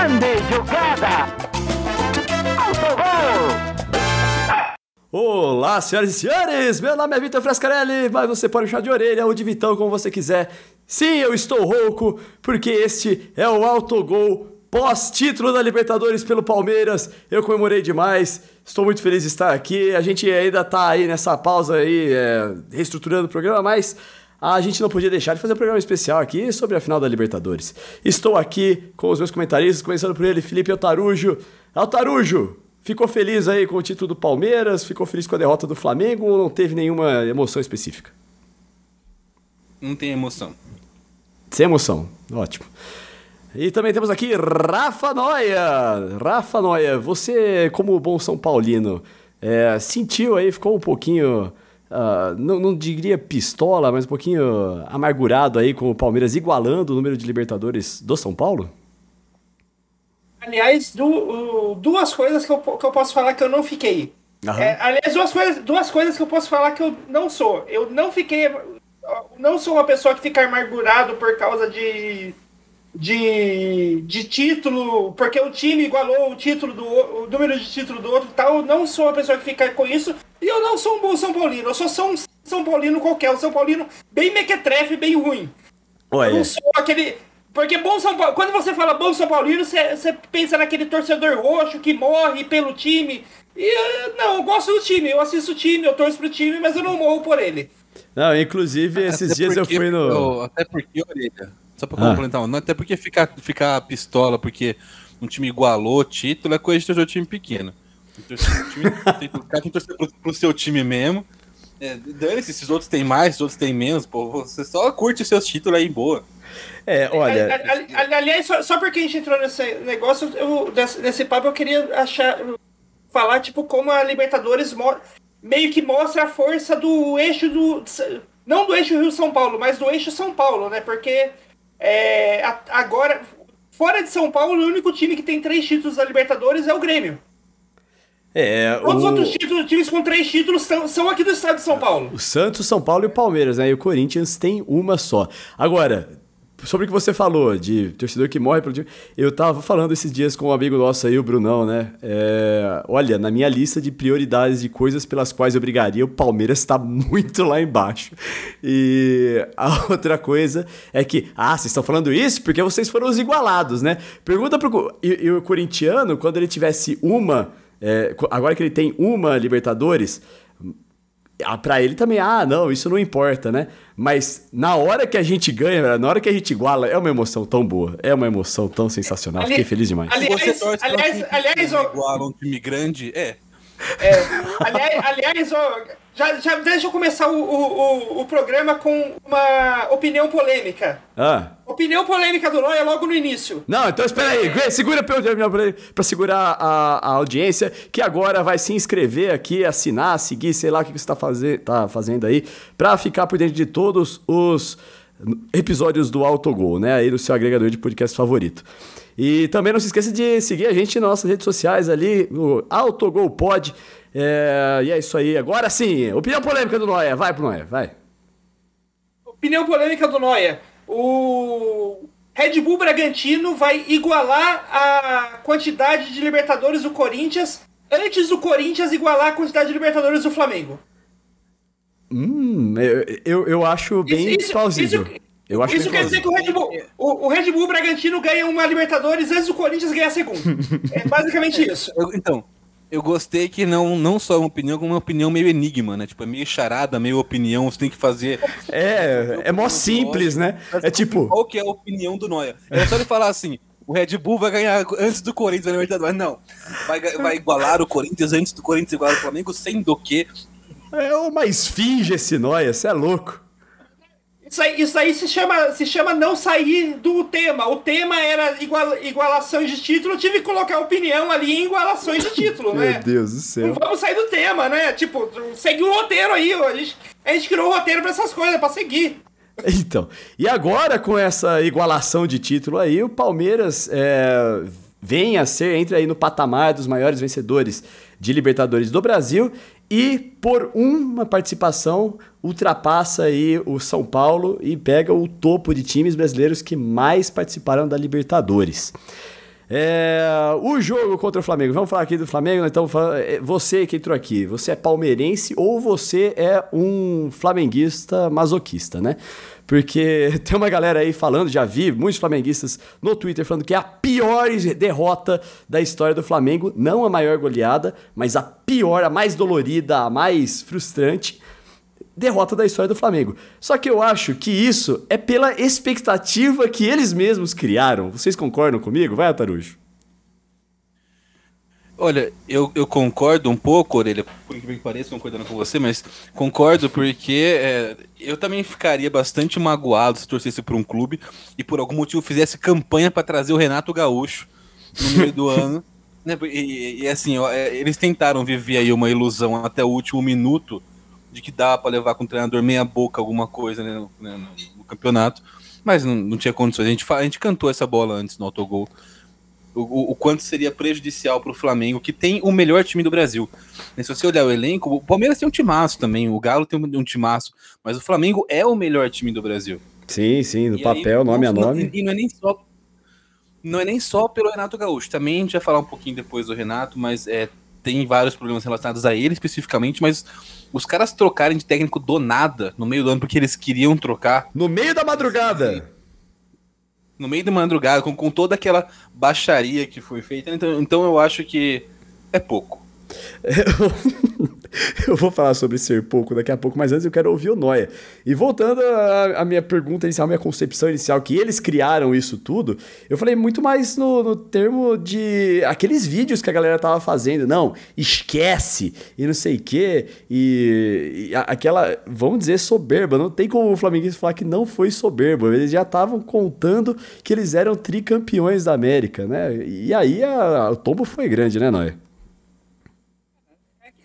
grande jogada. Autogol. Olá, senhoras e senhores! Meu nome é Vitor Frescarelli, mas você pode chamar de orelha ou de Vitão, como você quiser. Sim, eu estou rouco, porque este é o autogol pós-título da Libertadores pelo Palmeiras. Eu comemorei demais, estou muito feliz de estar aqui. A gente ainda está aí nessa pausa aí, é, reestruturando o programa, mas a gente não podia deixar de fazer um programa especial aqui sobre a final da Libertadores. Estou aqui com os meus comentaristas, começando por ele, Felipe Altarujo. Altarujo, ficou feliz aí com o título do Palmeiras? Ficou feliz com a derrota do Flamengo ou não teve nenhuma emoção específica? Não tem emoção. Sem emoção, ótimo. E também temos aqui Rafa Noia. Rafa Noia, você, como bom São Paulino, é, sentiu aí, ficou um pouquinho, uh, não, não diria pistola, mas um pouquinho amargurado aí com o Palmeiras igualando o número de Libertadores do São Paulo? Aliás, du, duas coisas que eu, que eu posso falar que eu não fiquei. É, aliás, duas coisas, duas coisas que eu posso falar que eu não sou. Eu não fiquei. Não sou uma pessoa que fica amargurado por causa de de, de título, porque o time igualou o título do o número de título do outro tal. Eu não sou uma pessoa que fica com isso. E eu não sou um bom São Paulino. Eu sou só um São Paulino qualquer. Um São Paulino bem mequetrefe, bem ruim. Olha. Eu não sou aquele. Porque bom São Paulo. Quando você fala bom São Paulino, você, você pensa naquele torcedor roxo que morre pelo time. E não, eu gosto do time, eu assisto o time, eu torço pro time, mas eu não morro por ele. Não, inclusive, esses dias eu fui no. Eu, até porque, Orelha, só pra complementar, não até porque ficar, ficar pistola, porque um time igualou o título é coisa de torcer time pequeno. Tem que torcer, time, tem, o cara tem que torcer pro, pro seu time mesmo. É, Dane-se, esses outros têm mais, esses outros têm menos, pô. Você só curte seus títulos aí, boa. É, olha. Ali- ali- Aliás, só, só porque a gente entrou nesse negócio, eu, nesse, nesse papo, eu queria achar, falar, tipo, como a Libertadores meio que mostra a força do eixo do. Não do eixo Rio-São Paulo, mas do eixo São Paulo, né? Porque é, a- agora, fora de São Paulo, o único time que tem três títulos da Libertadores é o Grêmio. É, Todos os o, outros títulos, times com três títulos são, são aqui do estado de São Paulo. o Santos, São Paulo e o Palmeiras, né? E o Corinthians tem uma só. Agora, sobre o que você falou de torcedor que morre pelo time, eu tava falando esses dias com um amigo nosso aí, o Brunão, né? É, olha, na minha lista de prioridades de coisas pelas quais eu brigaria, o Palmeiras tá muito lá embaixo. E a outra coisa é que, ah, vocês estão falando isso porque vocês foram os igualados, né? Pergunta pro e, e o corintiano, quando ele tivesse uma, é, agora que ele tem uma Libertadores, ah, Pra ele também, ah, não, isso não importa, né? Mas na hora que a gente ganha, na hora que a gente iguala, é uma emoção tão boa, é uma emoção tão sensacional. Ali- Fiquei feliz demais. ali- Aliás- aliás- aliás, ó- igual a um time grande, é. É, aliás, aliás, ó, já, já deixa eu começar o, o, o, programa com uma opinião polêmica. Ah. Opinião polêmica do Noia logo no início. Não, então espera aí, Gwen, segura pra eu terminar pra ele- pra segurar a, a audiência, que agora vai se inscrever aqui, assinar, seguir, sei lá o que você tá, faze tá fazendo aí, pra ficar por dentro de todos os episódios do Autogol, né? Aí no seu agregador de podcast favorito. E também não se esqueça de seguir a gente nas nossas redes sociais ali, no Autogol Pod. É, e é isso aí. Agora sim, opinião polêmica do Noia. Vai pro Noia, vai. Opinião polêmica do Noia. O Red Bull Bragantino vai igualar a quantidade de Libertadores do Corinthians antes do Corinthians igualar a quantidade de Libertadores do Flamengo. Hum, eu, eu, eu acho bem isso- plausível. isso- eu acho Isso bem quer dizer que o. Red, Bull, o, o Red Bull Bragantino ganha uma Libertadores antes do Corinthians ganhar a segunda. É basicamente isso. Eu- então, eu gostei que não, não só uma opinião, como uma opinião meio enigma, né? Tipo, é meio charada, meio opinião, você tem que fazer. É, é mó simples, né? É tipo, Qual que é a opinião do Noia? É só ele falar assim. O Red Bull vai ganhar antes do Corinthians na Libertadores. Não. Vai, vai igualar o Corinthians antes do Corinthians igualar o Flamengo, sendo que. é uma esfinge esse nóia, você é louco. Isso aí, isso aí se, chama, se chama não sair do tema. O tema era igual, igualações de título, eu tive que colocar a opinião ali em igualações de título, né? Meu Deus do Não céu. vamos sair do tema, né? Tipo, segue o roteiro aí. A gente, a gente criou o roteiro pra essas coisas, pra seguir. Então, e agora com essa igualação de título aí, o Palmeiras é, vem a ser, entra aí no patamar dos maiores vencedores de Libertadores do Brasil e por uma participação ultrapassa aí o São Paulo e pega o topo de times brasileiros que mais participaram da Libertadores. É, o jogo contra o Flamengo. Vamos falar aqui do Flamengo. Então, é, você que entrou aqui, você é palmeirense ou você é um flamenguista masoquista, né? Porque tem uma galera aí falando, já vi muitos flamenguistas no Twitter falando que é a pior derrota da história do Flamengo, não a maior goleada, mas a pior, a mais dolorida, a mais frustrante derrota da história do Flamengo. Só que eu acho que isso é pela expectativa que eles mesmos criaram. Vocês concordam comigo? Vai, Atarujo. Olha, eu, eu concordo um pouco, Orelha, por que pareça, concordando com você, mas concordo porque é, eu também ficaria bastante magoado se torcesse por um clube e por algum motivo fizesse campanha para trazer o Renato Gaúcho no meio do ano. Né? E, e, assim, é, eles tentaram viver aí uma ilusão até o último minuto de que dá para levar com o treinador meia boca alguma coisa né, no, né, no, campeonato, mas não, não, tinha condições. A gente, a gente cantou essa bola antes no autogol. O, o, quanto seria prejudicial para o Flamengo, que tem o melhor time do Brasil. E se você olhar o elenco, o Palmeiras tem um timaço também, o Galo tem um, um timaço, mas o Flamengo é o melhor time do Brasil. Sim, sim, no e papel, aí, nome a nome. E não é nem só não é nem só pelo Renato Gaúcho. Também a gente vai falar um pouquinho depois do Renato, mas é, tem vários problemas relacionados a ele especificamente, mas os caras trocarem de técnico do nada no meio do ano porque eles queriam trocar. No meio da madrugada! No meio da madrugada, com, com toda aquela baixaria que foi feita. Então, então eu acho que é pouco. eu vou falar sobre ser pouco daqui a pouco, mas antes eu quero ouvir o Noia. E voltando à minha pergunta inicial, à minha concepção inicial, que eles criaram isso tudo, eu falei muito mais no, no termo de aqueles vídeos que a galera tava fazendo. Não, esquece e não sei o quê. E, e aquela, vamos dizer, soberba. Não tem como o Flamenguista falar que não foi soberbo. Eles já estavam contando que eles eram tricampeões da América, né? E aí a, o tombo foi grande, né, Noia?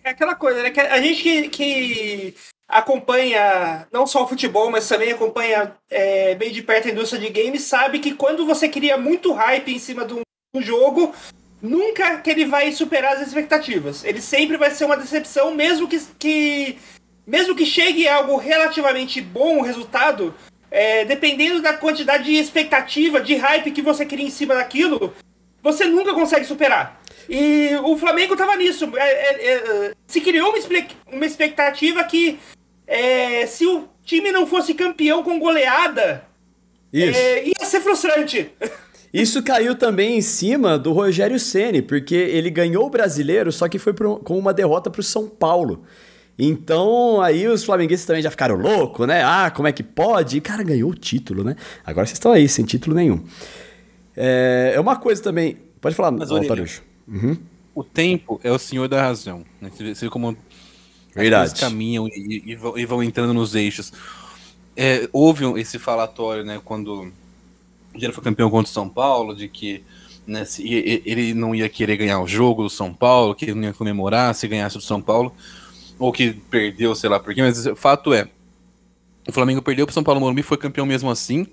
É aquela coisa, né? Que a gente que, que acompanha não só o futebol, mas também acompanha é, bem de perto a indústria de games, sabe que quando você cria muito hype em cima de um, um jogo, nunca que ele vai superar as expectativas. Ele sempre vai ser uma decepção, mesmo que, que mesmo que chegue algo relativamente bom o resultado, é, dependendo da quantidade de expectativa, de hype que você cria em cima daquilo, você nunca consegue superar. E o Flamengo tava nisso. É, é, é, se criou uma, uma expectativa que é, se o time não fosse campeão com goleada, é, ia ser frustrante. Isso caiu também em cima do Rogério Ceni, porque ele ganhou o brasileiro, só que foi pro, com uma derrota para o São Paulo. Então, aí os flamenguistas também já ficaram loucos, né? Ah, como é que pode? E, cara, ganhou o título, né? Agora vocês estão aí, sem título nenhum. É, é uma coisa também. Pode falar, Mas, Tarujo. Uhum. O tempo é o senhor da razão. Né? Você vê como Verdade. Eles caminham e, e, vão, e, vão, entrando nos eixos. É, houve esse falatório, né, quando o Gera foi campeão contra o São Paulo, de que né, se, ele não ia querer ganhar o jogo do São Paulo, que ele não ia comemorar se ganhasse o São Paulo, ou que perdeu, sei lá por quê, mas o fato é, o Flamengo perdeu pro São Paulo Morumbi, foi campeão mesmo assim,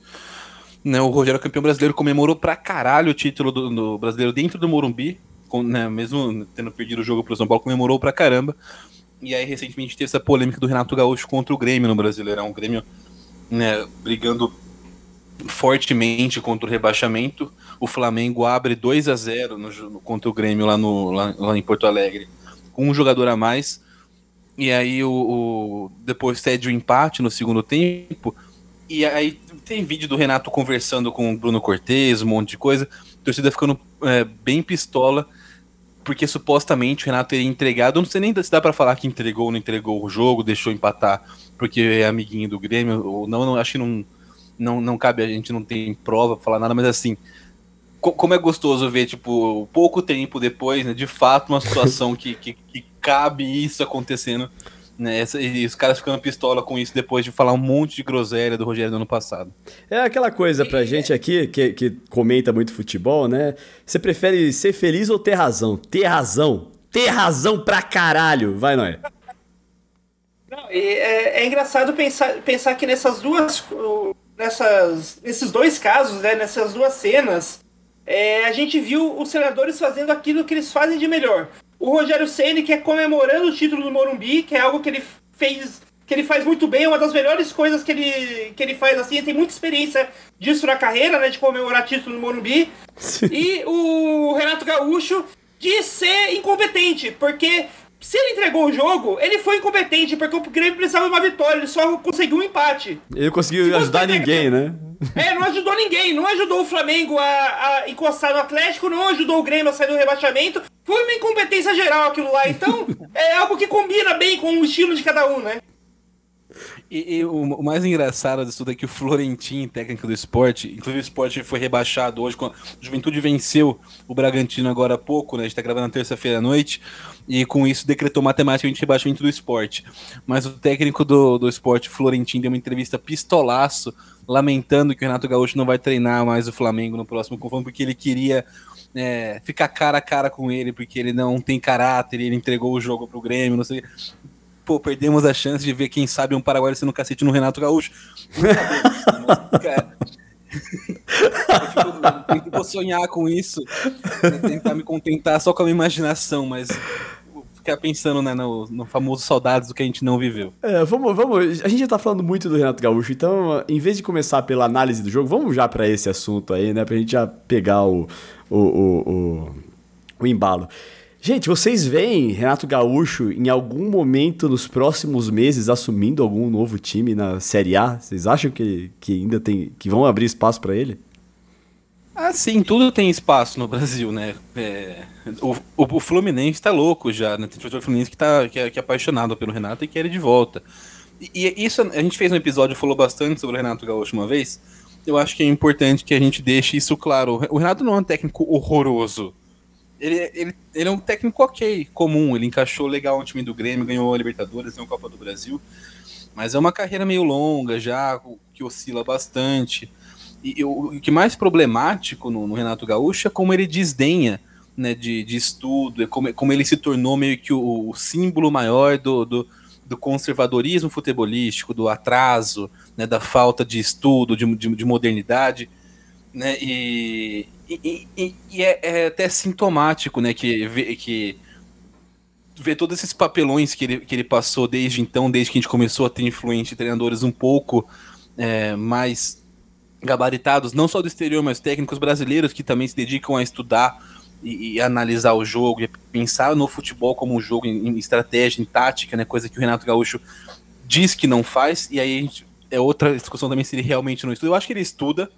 né, o Rogério campeão brasileiro comemorou pra caralho o título do, do brasileiro dentro do Morumbi, né, mesmo tendo perdido o jogo pro São Paulo, comemorou pra caramba. E aí, recentemente, teve essa polêmica do Renato Gaúcho contra o Grêmio no Brasileirão. O Grêmio né, brigando fortemente contra o rebaixamento. O Flamengo abre 2 a 0 no, contra o Grêmio lá, no, lá, lá, em Porto Alegre, com um jogador a mais. E aí, o, o, depois cede o empate no segundo tempo. E aí, tem vídeo do Renato conversando com o Bruno Cortez, um monte de coisa. A torcida ficando é, bem pistola porque supostamente o Renato teria entregado. Não sei nem se dá para falar que entregou ou não entregou o jogo, deixou empatar porque é amiguinho do Grêmio ou não. não acho que não, não, não cabe, a gente não tem prova pra falar nada, mas assim. Co como é gostoso ver, tipo, pouco tempo depois, né, de fato, uma situação que, que, que cabe isso acontecendo né? Essa, e os caras ficando pistola com isso depois de falar um monte de groselha do Rogério no ano passado. É aquela coisa pra gente aqui, que, que comenta muito futebol, né? Você prefere ser feliz ou ter razão? Ter razão. Ter razão pra caralho. Vai, Noé. Não, é, é, engraçado pensar, pensar que nessas duas. Nessas, nesses dois casos, né, nessas duas cenas, é, a gente viu os senadores fazendo aquilo que eles fazem de melhor o Rogério Ceni que é comemorando o título do Morumbi, que é algo que ele fez que ele faz muito bem, é uma das melhores coisas que ele, que ele faz assim, ele tem muita experiência disso na carreira, né, de comemorar título no Morumbi. e o Renato Gaúcho de ser incompetente, porque se ele entregou o jogo, ele foi incompetente, porque o Grêmio precisava de uma vitória, ele só conseguiu um empate. Ele conseguiu ajudar ninguém, né? É, não ajudou ninguém, não ajudou o Flamengo a, a, encostar no Atlético, não ajudou o Grêmio a sair do rebaixamento. Foi uma incompetência geral aquilo lá, então é algo que combina bem com o estilo de cada um, né? E, e o, o, mais engraçado disso tudo é que o Florentin, técnico do esporte, inclusive o esporte foi rebaixado hoje, quando a Juventude venceu o Bragantino agora há pouco, né? A gente tá gravando na terça-feira à noite, e com isso decretou matematicamente rebaixamento do esporte. Mas o técnico do, do esporte, Florentin, deu uma entrevista pistolaço, lamentando que o Renato Gaúcho não vai treinar mais o Flamengo no próximo confronto, porque ele queria é, ficar cara a cara com ele, porque ele não tem caráter, ele entregou o jogo pro Grêmio, não sei pô, perdemos a chance de ver, quem sabe, um paraguaio sendo cacete no Renato Gaúcho. Cara. Eu vou sonhar com isso, né, tentar me contentar só com a minha imaginação, mas ficar pensando né, no, no, famoso saudades do que a gente não viveu. É, vamos, vamos. A gente já tá falando muito do Renato Gaúcho, então, em vez de começar pela análise do jogo, vamos já para esse assunto aí, né? Pra gente já pegar o, o, o, o, o embalo. Gente, vocês veem Renato Gaúcho em algum momento nos próximos meses assumindo algum novo time na Série A? Vocês acham que, que ainda tem que vão abrir espaço para ele? Ah, sim, tudo tem espaço no Brasil, né? É, o, o, Fluminense tá louco já, né? Tem jogador Fluminense que, tá, que é, que, é, apaixonado pelo Renato e quer ele de volta. E, e, isso, a gente fez um episódio, falou bastante sobre o Renato Gaúcho uma vez. Eu acho que é importante que a gente deixe isso claro. O Renato não é um técnico horroroso ele, ele, ele é um técnico ok, comum. Ele encaixou legal no time do Grêmio, ganhou a Libertadores, ganhou a Copa do Brasil. Mas é uma carreira meio longa já, que oscila bastante. E, e o, o, que mais problemático no, no, Renato Gaúcho é como ele desdenha né, de, de estudo, é como, como ele se tornou meio que o, o símbolo maior do, do, do, conservadorismo futebolístico, do atraso, né, da falta de estudo, de, de, de modernidade. Né, e, e, e, é, é, até sintomático, né, que, que ver todos esses papelões que ele, que ele passou desde então, desde que a gente começou a ter influente treinadores um pouco é, mais gabaritados, não só do exterior, mas técnicos brasileiros que também se dedicam a estudar e, e analisar o jogo, e pensar no futebol como um jogo em, em, estratégia, em tática, né, coisa que o Renato Gaúcho diz que não faz, e aí gente, é outra discussão também se ele realmente não estuda. Eu acho que ele estuda,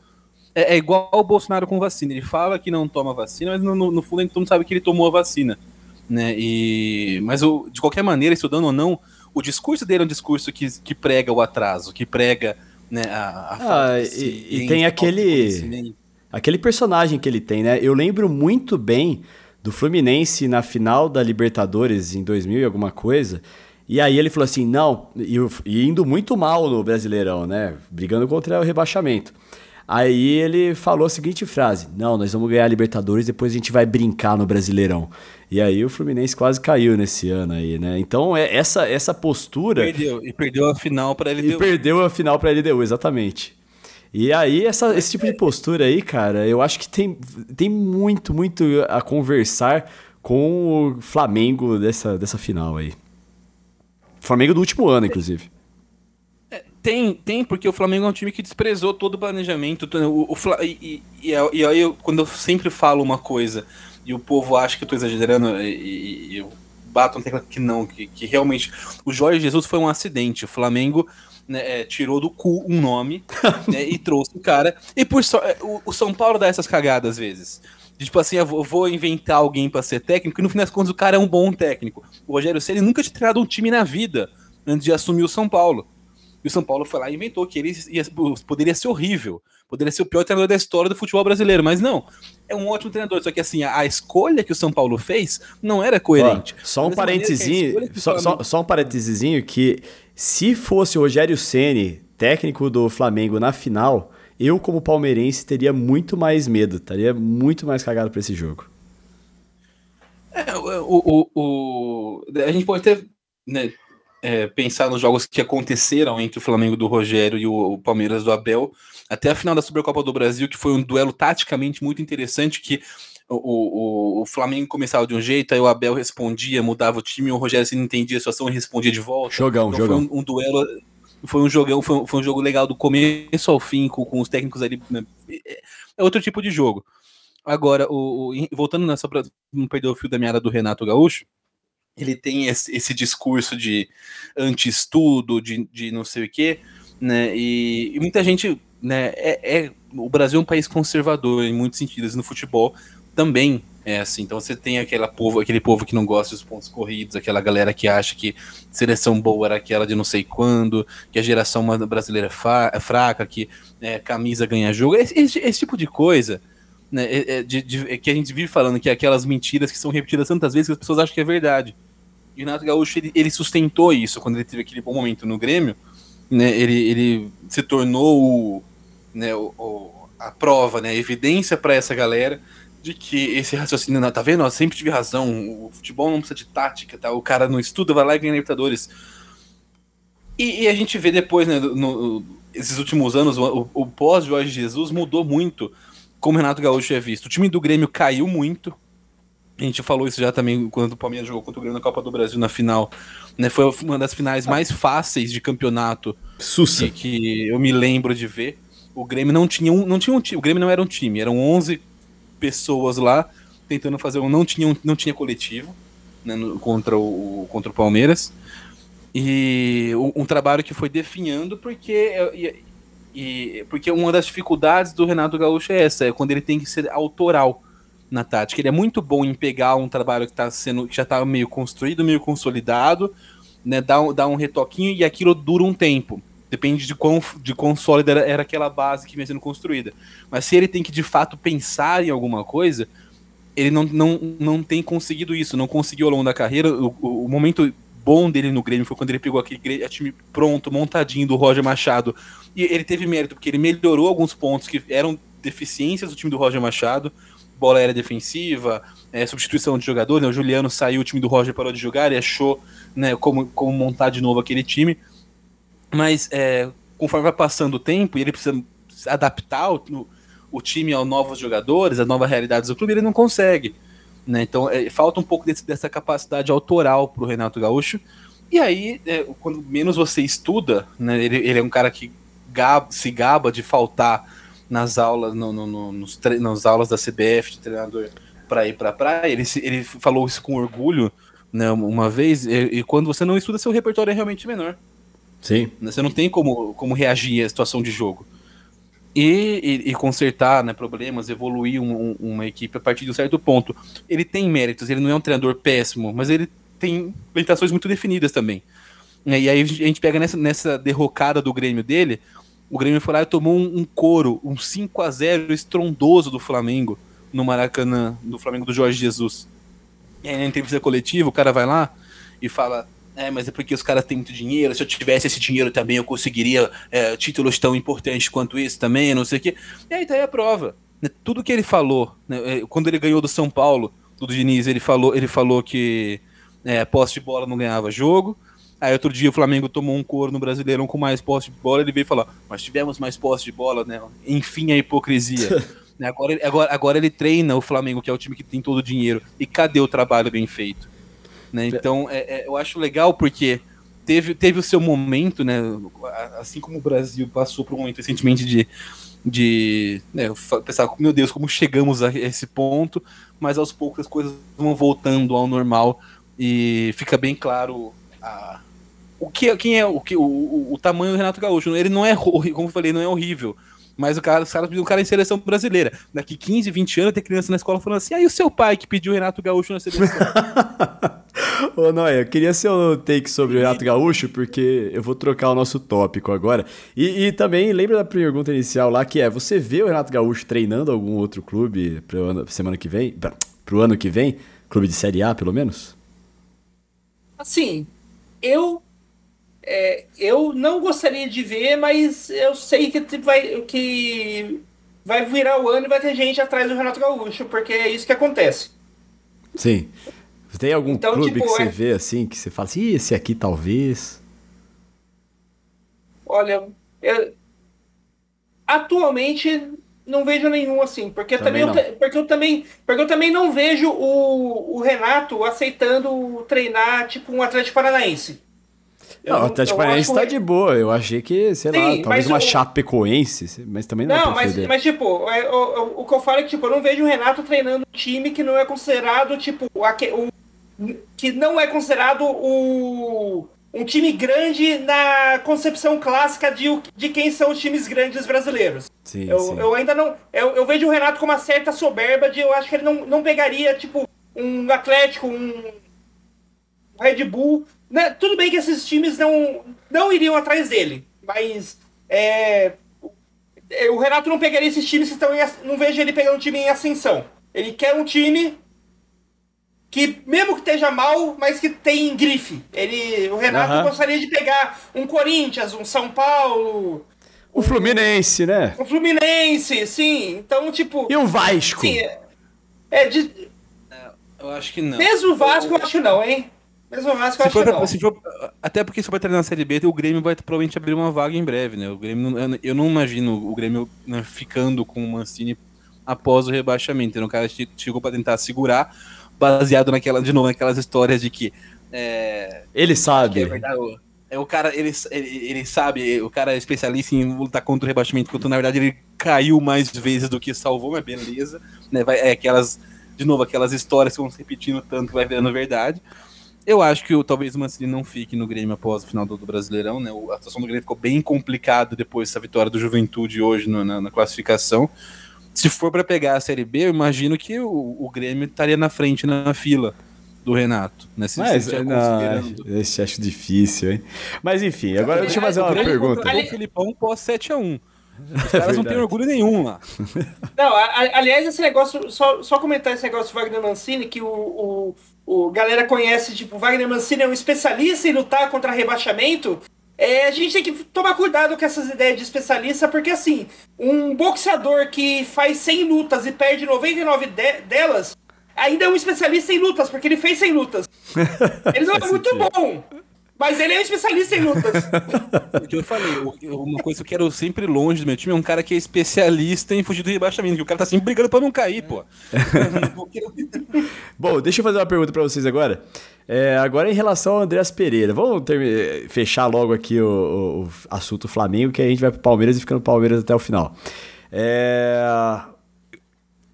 é, é, igual o Bolsonaro com vacina. Ele fala que não toma vacina, mas no, no, no fundo todo mundo sabe que ele tomou a vacina. Né? E, mas o, de qualquer maneira, estudando ou não, o discurso dele é um discurso que, que prega o atraso, que prega né, a, a ah, e, e tem aquele aquele personagem que ele tem, né? Eu lembro muito bem do Fluminense na final da Libertadores em 2000 e alguma coisa. E aí ele falou assim, não, e, e indo muito mal no Brasileirão, né? Brigando contra o rebaixamento. Aí ele falou a seguinte frase: Não, nós vamos ganhar a Libertadores, depois a gente vai brincar no Brasileirão. E aí o Fluminense quase caiu nesse ano aí, né? Então é essa essa postura. Perdeu, e perdeu a final para LDU. E perdeu a final para LDU, exatamente. E aí, essa, esse tipo de postura aí, cara, eu acho que tem, tem muito, muito a conversar com o Flamengo dessa, dessa final aí. Flamengo do último ano, inclusive. Tem, tem, porque o Flamengo é um time que desprezou todo o planejamento. O, o, e, e, e, aí, eu, quando eu sempre falo uma coisa e o povo acha que eu tô exagerando, e, e eu bato na tecla que não, que, que realmente o Jorge Jesus foi um acidente. O Flamengo né, é, tirou do cu um nome né, e trouxe o cara. E por so, é, o, o, São Paulo dá essas cagadas às vezes. De, tipo assim, eu vou inventar alguém para ser técnico, e no fim das contas o cara é um bom técnico. O Rogério Ceni nunca tinha treinado um time na vida antes de assumir o São Paulo. E o São Paulo foi lá e inventou que ele ia, poderia ser horrível, poderia ser o pior treinador da história do futebol brasileiro, mas não. É um ótimo treinador, só que assim, a, a escolha que o São Paulo fez não era coerente. Ó, só um parênteses, só, só, só um parênteses que se fosse o Rogério Ceni técnico do Flamengo na final, eu como palmeirense teria muito mais medo, estaria muito mais cagado para esse jogo. É, o, o, o, a gente pode ter né, é, pensar nos jogos que aconteceram entre o Flamengo do Rogério e o, o, Palmeiras do Abel, até a final da Supercopa do Brasil, que foi um duelo taticamente muito interessante, que o, o, o Flamengo começava de um jeito, aí o Abel respondia, mudava o time, o Rogério se não entendia a situação e respondia de volta. Jogão, então jogão. Foi um, um, duelo, foi um jogão, foi um, foi um, jogo legal do começo ao fim, com, com os técnicos ali. Né? É outro tipo de jogo. Agora, o, o voltando nessa pra não perder o fio da meada do Renato Gaúcho, ele tem esse, esse discurso de anti-estudo, de, de não sei o quê, né? E, e muita gente, né? É, é, o Brasil é um país conservador em muitos sentidos, no futebol também é assim. Então você tem aquela povo, aquele povo que não gosta dos pontos corridos, aquela galera que acha que seleção boa era aquela de não sei quando, que a geração brasileira é fraca, que é, camisa ganha jogo, esse, esse, esse tipo de coisa. Né, é, é, de, de, é que a gente vive falando que é aquelas mentiras que são repetidas tantas vezes que as pessoas acham que é verdade. E o Renato Gaúcho ele, ele sustentou isso quando ele teve aquele bom momento no Grêmio, né, ele, ele se tornou o, né, o, o, a prova, né, a evidência para essa galera de que esse raciocínio, não, tá vendo? Eu sempre tive razão. O futebol não precisa de tática, tá? O cara não estuda, vai lá e ganha Libertadores. E, e a gente vê depois, né, no, esses últimos anos, o, o pós-Jorge Jesus mudou muito como Renato Gaúcho é visto. O time do Grêmio caiu muito. A gente falou isso já também quando o Palmeiras jogou contra o Grêmio na Copa do Brasil na final. Né, foi uma das finais mais fáceis de campeonato Sussa. Que, eu me lembro de ver. O Grêmio não tinha um, não tinha um time, o Grêmio não era um time, eram 11 pessoas lá tentando fazer um. Não tinha, um, não tinha coletivo né, no, contra, o, contra o Palmeiras. E um, um trabalho que foi definhando porque. E, e, porque uma das dificuldades do Renato Gaúcho é essa, é quando ele tem que ser autoral na tática. Ele é muito bom em pegar um trabalho que tá sendo que já está meio construído, meio consolidado, né, dar, um, um retoquinho e aquilo dura um tempo. Depende de quão, de quão sólida era, era aquela base que vinha sendo construída. Mas se ele tem que de fato pensar em alguma coisa, ele não, não, não tem conseguido isso, não conseguiu ao longo da carreira. O, o, o momento bom dele no Grêmio foi quando ele pegou aquele time pronto, montadinho do Roger Machado. E ele teve mérito, porque ele melhorou alguns pontos que eram deficiências do time do Roger Machado. Bola era defensiva, é, substituição de jogador. Né? O Juliano saiu, o time do Roger parou de jogar e achou né, como, como montar de novo aquele time. Mas é, conforme vai passando o tempo e ele precisa adaptar o, o time aos novos jogadores, às novas realidades do clube, ele não consegue. Né? Então é, falta um pouco desse, dessa capacidade autoral para o Renato Gaúcho. E aí, é, quando menos você estuda, né, ele, ele é um cara que gaba, se gaba de faltar nas aulas, no, no, no, nos, nas aulas da CBF de treinador para ir para a praia. Ele, ele falou isso com orgulho né, uma vez. E, e, quando você não estuda, seu repertório é realmente menor. Sim. Você não tem como, como reagir à situação de jogo. E, e, e consertar né, problemas, evoluir um, um, uma equipe a partir de um certo ponto. Ele tem méritos, ele não é um treinador péssimo, mas ele tem limitações muito definidas também. E aí a gente pega nessa, nessa derrocada do Grêmio dele, o Grêmio foi lá e tomou um, um couro, um 5 a 0 estrondoso do Flamengo no Maracanã, do Flamengo do Jorge Jesus. E aí na entrevista coletiva, o cara vai lá e fala: é, mas é porque os caras têm muito dinheiro. Se eu tivesse esse dinheiro também, eu conseguiria é, títulos tão importantes quanto esse também, não sei o quê. E aí tá aí a prova. Né? Tudo que ele falou, né? É, quando ele ganhou do São Paulo, do Diniz, ele falou, ele falou que é, posse de bola não ganhava jogo. Aí outro dia o Flamengo tomou um couro no Brasileirão com mais posse de bola, ele veio falar, mas tivemos mais posse de bola, né? Enfim, a hipocrisia. Né, agora, agora, agora ele treina o Flamengo, que é o time que tem todo o dinheiro. E cadê o trabalho bem feito? Né? Então, é, é, eu acho legal porque teve, teve o seu momento, né? Assim como o Brasil passou por um momento recentemente de, de né, pensar, meu Deus, como chegamos a esse ponto, mas aos poucos as coisas vão voltando ao normal e fica bem claro a, o que quem é o que o, o, o tamanho do Renato Gaúcho. Ele não é, como eu falei, não é horrível. Mas o cara, os caras pediram um cara em seleção brasileira. Daqui 15, 20 anos, tem criança na escola falando assim: aí ah, o seu pai que pediu o Renato Gaúcho na seleção. Ô, Noé, eu queria seu take sobre o Renato Gaúcho, porque eu vou trocar o nosso tópico agora. E, e, também lembra da pergunta inicial lá, que é: você vê o Renato Gaúcho treinando algum outro clube para ano, semana que vem? Para o ano que vem? Clube de Série A, pelo menos? Assim, eu é, eu não gostaria de ver, mas eu sei que vai, que vai virar o ano e vai ter gente atrás do Renato Gaúcho, porque é isso que acontece. Sim. Tem algum então, clube tipo, que você é... vê assim, que você fala assim, esse aqui talvez? Olha, eu... atualmente não vejo nenhum assim, porque também, também eu, porque eu também, porque eu também não vejo o, o Renato aceitando treinar tipo um Atlético Paranaense. Não, o Atlético Paranaense tá de boa. Eu achei que, sei Sim, lá, talvez uma o... Chapecoense, mas também não Não, mas, mas tipo, é, o, o, o, que eu falo é que tipo, eu não vejo o Renato treinando um time que não é considerado, tipo, o, que não é considerado o um time grande na concepção clássica de, de quem são os times grandes brasileiros. Sim, eu, sim. eu ainda não. Eu, eu vejo o Renato com uma certa soberba de eu acho que ele não, não pegaria, tipo, um Atlético, um Red Bull. Né? Tudo bem que esses times não, não iriam atrás dele, mas é, o Renato não pegaria esses times que estão em, Não vejo ele pegando um time em ascensão. Ele quer um time que mesmo que esteja mal, mas que tem grife. Ele, o Renato uhum. gostaria de pegar um Corinthians, um São Paulo, o Fluminense, né? O Fluminense, sim. Então, tipo. E o Vasco? Sim, é de. É, eu acho que não. Mesmo o Vasco, eu acho que não, hein? Mesmo o Vasco, eu acho que não. For, até porque se for treinar na Série B, o Grêmio vai provavelmente abrir uma vaga em breve, né? O Grêmio, eu não imagino o Grêmio né, ficando com o Mancini após o rebaixamento. Então, o cara chegou para tentar segurar baseado naquela, de novo, naquelas histórias de que. É, ele sabe. É verdade, é o cara, ele, ele, ele, sabe, o cara é especialista em lutar contra o rebaixamento, enquanto na verdade ele caiu mais vezes do que salvou, mas beleza. Né? Vai, é aquelas, de novo, aquelas histórias que vão se repetindo tanto que vai virando verdade. Eu acho que o, talvez o Mancini não fique no Grêmio após o final do, do Brasileirão, né? A situação do Grêmio ficou bem complicada depois dessa vitória do Juventude hoje no, na, na classificação se for para pegar a Série B, eu imagino que o, o Grêmio estaria na frente na fila do Renato. Né? Se Mas, não, esse acho difícil, hein? Mas enfim, agora deixa eu fazer uma pergunta. O Filipão pós 7x1. Os caras é não têm orgulho nenhum lá. Não, aliás, esse negócio, só, só comentar esse negócio do Wagner Mancini, que o, o, o galera conhece, tipo, Wagner Mancini é um especialista em lutar contra rebaixamento. É, a gente tem que tomar cuidado com essas ideias de especialista, porque assim, um boxeador que faz 100 lutas e perde 99 de delas, ainda é um especialista em lutas, porque ele fez 100 lutas. Ele não é muito bom, mas ele é especialista em lutas. O que eu falei, uma coisa que eu quero sempre longe do meu time é um cara que é especialista em fugir do rebaixamento, que o cara tá sempre brigando pra não cair, pô. Bom, deixa eu fazer uma pergunta pra vocês agora. É, agora em relação ao Andreas Pereira, vamos ter, fechar logo aqui o, o, assunto Flamengo, que a gente vai pro Palmeiras e fica no Palmeiras até o final. É,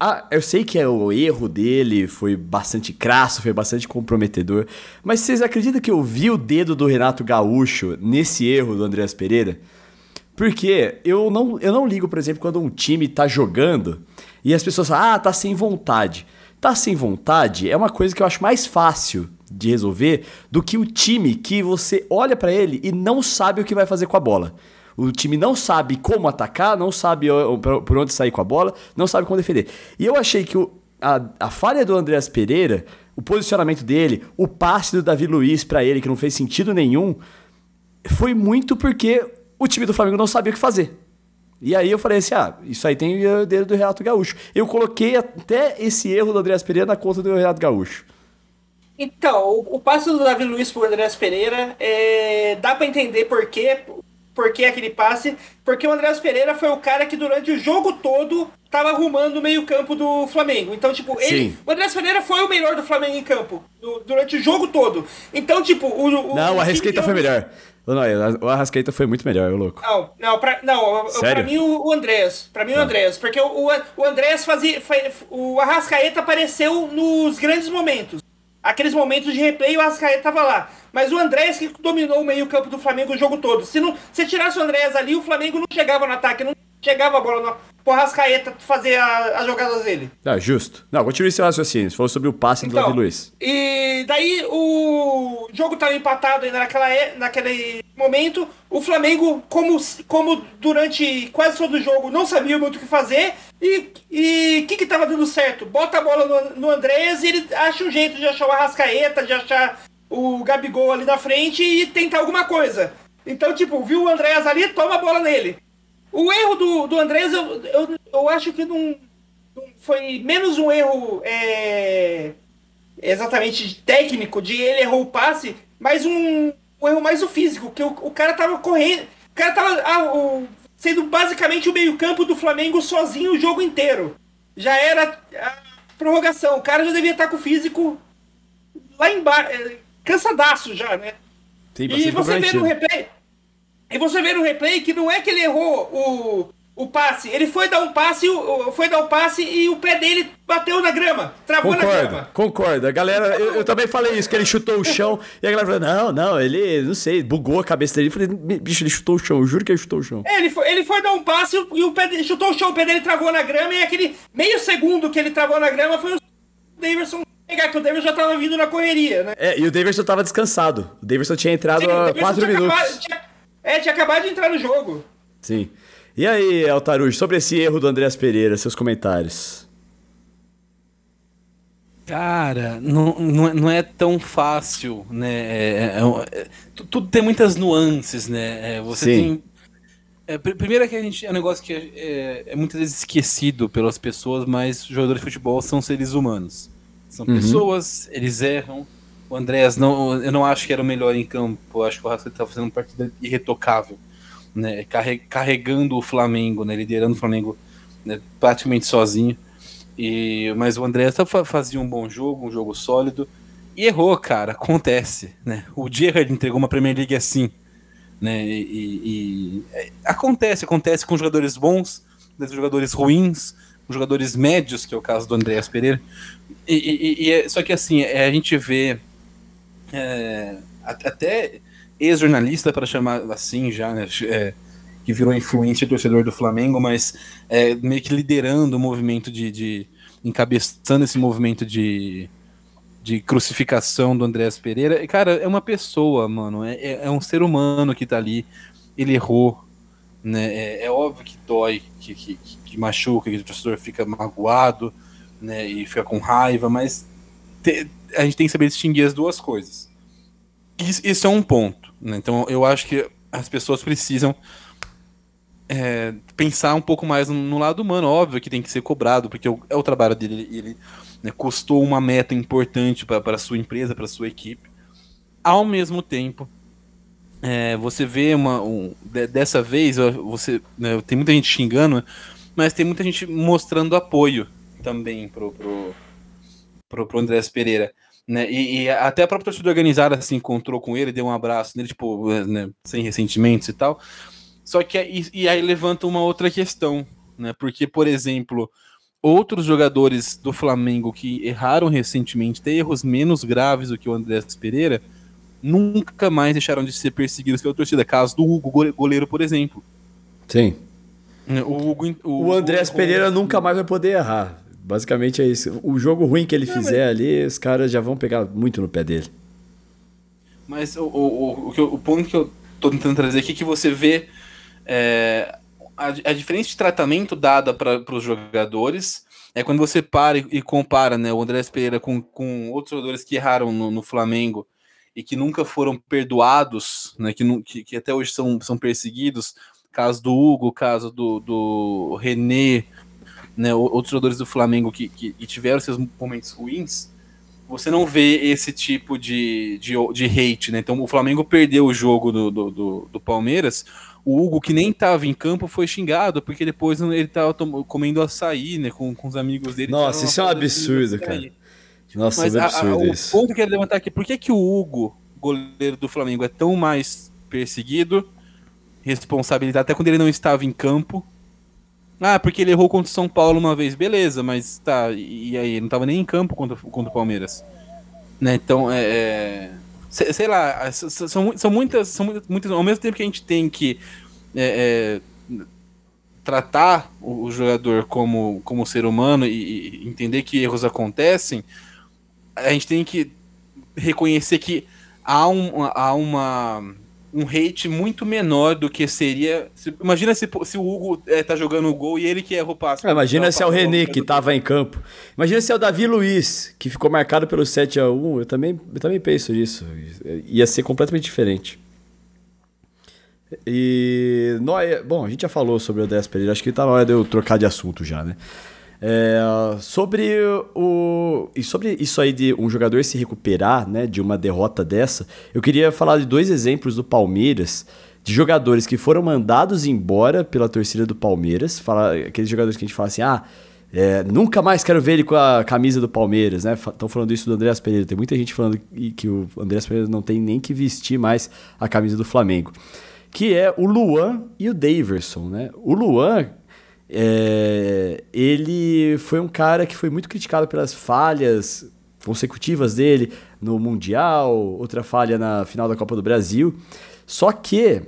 ah, eu sei que é o erro dele foi bastante crasso, foi bastante comprometedor, mas vocês acreditam que eu vi o dedo do Renato Gaúcho nesse erro do Andreas Pereira? Porque eu não, eu não ligo, por exemplo, quando um time tá jogando e as pessoas falam, ah, tá sem vontade. Tá sem vontade é uma coisa que eu acho mais fácil de resolver do que o time que você olha para ele e não sabe o que vai fazer com a bola. O time não sabe como atacar, não sabe por onde sair com a bola, não sabe como defender. E eu achei que o, a, a falha do Andreas Pereira, o posicionamento dele, o passe do Davi Luiz para ele, que não fez sentido nenhum, foi muito porque o time do Flamengo não sabia o que fazer. E aí eu falei assim: ah, isso aí tem o dedo do Renato Gaúcho. Eu coloquei até esse erro do Andreas Pereira na conta do Renato Gaúcho. Então, o, o passe do Davi Luiz pro Andrés Pereira, é, dá para entender por quê, por que aquele passe, porque o Andrés Pereira foi o cara que durante o jogo todo tava arrumando o meio-campo do Flamengo. Então, tipo, ele, o Andrés Pereira foi o melhor do Flamengo em campo do, durante o jogo todo. Então, tipo, o. o não, o Arrascaeta foi melhor. Não, o Arrascaeta foi muito melhor, o louco. Não, não, pra, não, Sério? pra mim o, Andrés. Pra mim o tá. Andrés. Porque o, o Andrés fazia. Foi, o Arrascaeta apareceu nos grandes momentos aqueles momentos de replay o Ascaeta tava lá. Mas o Andrés que dominou o meio-campo do Flamengo o jogo todo. Se não, se tirasse o Andrés ali, o Flamengo não chegava no ataque, não chegava a bola pro Rascaeta fazer a, as jogadas dele. Ah, justo. Não, continue seu raciocínio. Você falou sobre o passe então, do Davi Luiz. E daí o jogo tava empatado ainda naquela, naquele momento. O Flamengo, como, como durante quase todo o jogo, não sabia muito o que fazer. E o que que tava dando certo? Bota a bola no, no Andrés e ele acha um jeito de achar o Arrascaeta, de achar o Gabigol ali da frente e tentar alguma coisa. Então, tipo, viu o Andrés ali, toma a bola nele. O erro do, do Andrés, eu, eu, eu acho que não, não foi menos um erro é, exatamente técnico, de ele errou o passe, mas um, um erro mais o físico, que o, o cara tava correndo. O cara tava. Ah, o, sendo basicamente o meio-campo do Flamengo sozinho o jogo inteiro. Já era a prorrogação. O cara já devia estar com o físico lá embaixo, é, cansadaço já, né? Sim, e você vê no replay. E você vê no replay que não é que ele errou o, o passe. Ele foi dar um passe, foi dar um passe e o pé dele bateu na grama, travou concordo, na grama. Concordo. A galera, eu, eu, também falei isso, que ele chutou o chão e a galera falou: "Não, não, ele, não sei, bugou a cabeça dele". Eu falei: "Bicho, ele chutou o chão, eu juro que ele chutou o chão". É, ele foi, ele foi dar um passe e o pé dele, chutou o chão, o pé dele travou na grama e aquele meio segundo que ele travou na grama foi o Davidson pegar que o Davidson já tava vindo na correria, né? É, e o Davidson tava descansado. O Davidson tinha entrado Sim, há 4 minutos. Acabado, tinha, é, tinha acabado de entrar no jogo. Sim. E aí, Altarujo, sobre esse erro do Andréas Pereira, seus comentários? Cara, não, não, é, não é tão fácil, né? É, é, é, é tudo tem muitas nuances, né? É, você Sim. tem. É, primeiro é que a gente é um negócio que é, muitas vezes esquecido pelas pessoas, mas jogadores de futebol são seres humanos. São uhum. pessoas, eles erram. O Andréas, não, eu não acho que era o melhor em campo. Eu acho que o Rafa estava fazendo uma partida irretocável né, carregando o Flamengo, né, liderando o Flamengo né, praticamente sozinho. E, mas o André fazia um bom jogo, um jogo sólido. E errou, cara, acontece. Né? O Gerrard entregou uma Premier League assim. Né? E, e, e é, acontece, acontece com jogadores bons, com jogadores ruins, com jogadores médios, que é o caso do Andréas Pereira. E, é, só que assim, é, a gente vê é, até ex-jornalista, para chamar assim já, né? É, que virou influência torcedor do Flamengo, mas é, meio que liderando o movimento de, de encabeçando esse movimento de, de crucificação do Andrés Pereira. Cara, é uma pessoa, mano, é, é, é um ser humano que tá ali, ele errou, né? É, é óbvio que dói, que, que, que, machuca, que o torcedor fica magoado, né? E fica com raiva, mas te, a gente tem que saber distinguir as duas coisas. Isso, isso é um ponto. Né? Então eu acho que as pessoas precisam é, pensar um pouco mais no, no, lado humano. Óbvio que tem que ser cobrado, porque é o trabalho dele. Ele né, custou uma meta importante para a sua empresa, para sua equipe. Ao mesmo tempo, é, você vê uma. Um, dessa vez, você né, tem muita gente xingando, mas tem muita gente mostrando apoio também pro, pro, pro, pro Andrés Pereira. Né? E, e, até a própria torcida organizada se encontrou com ele, deu um abraço nele, tipo, né, sem ressentimentos e tal. Só que e, e, aí levanta uma outra questão, né? Porque, por exemplo, outros jogadores do Flamengo que erraram recentemente, têm erros menos graves do que o André Pereira, nunca mais deixaram de ser perseguidos pela torcida. Caso do Hugo, goleiro, por exemplo. Sim. O, Hugo, o, o Andrés Pereira nunca mais vai poder errar. Basicamente é isso. O jogo ruim que ele não, fizer mas... ali, os caras já vão pegar muito no pé dele. Mas o, o, o, o ponto que eu tô tentando trazer aqui é que você vê é, a, a diferença de tratamento dada para os jogadores é quando você para e, e, compara né, o André Pereira com, com outros jogadores que erraram no, no Flamengo e que nunca foram perdoados, né, que, que, que, até hoje são, são perseguidos. Caso do Hugo, caso do, do René, né, outros jogadores do Flamengo que, que, que, tiveram seus momentos ruins, você não vê esse tipo de, de, de hate, né? Então o Flamengo perdeu o jogo do, do, do, do Palmeiras. O Hugo, que nem estava em campo, foi xingado, porque depois ele estava comendo açaí, né, com, com os amigos dele. Nossa, isso é um absurdo, cara. Nossa, Mas é absurdo a, a, isso. O ponto que eu quero levantar aqui, por que, que o Hugo, goleiro do Flamengo, é tão mais perseguido, responsabilidade, até quando ele não estava em campo, ah, porque ele errou contra o São Paulo uma vez, beleza, mas tá, e aí? Ele não tava nem em campo contra, contra o Palmeiras. Né, então, é. é sei, sei, lá, são, são, muitas, são muitas. Ao mesmo tempo que a gente tem que é, é, tratar o, jogador como, como ser humano e, e entender que erros acontecem, a gente tem que reconhecer que há, um, há uma um hate muito menor do que seria. Se, imagina se, se o Hugo é, tá jogando o gol e ele que erra o passe. É, imagina se é o René que tava em campo. Imagina se é o Davi Luiz, que ficou marcado pelo 7 a 1 Eu também, eu também penso nisso. Ia ser completamente diferente. E. Nós, bom, a gente já falou sobre o Andrés Pereira, acho que tá na hora de eu trocar de assunto já, né? É, sobre o e sobre isso aí de um jogador se recuperar, né, de uma derrota dessa, eu queria falar de dois exemplos do Palmeiras de jogadores que foram mandados embora pela torcida do Palmeiras. Fala, aqueles jogadores que a gente fala assim, ah, é, nunca mais quero ver ele com a camisa do Palmeiras, né? Estão falando isso do Andreas Pereira. Tem muita gente falando que o Andreas Pereira não tem nem que vestir mais a camisa do Flamengo. Que é o Luan e o Daverson, né? O Luan, é, ele foi um cara que foi muito criticado pelas falhas consecutivas dele no Mundial, outra falha na final da Copa do Brasil. Só que,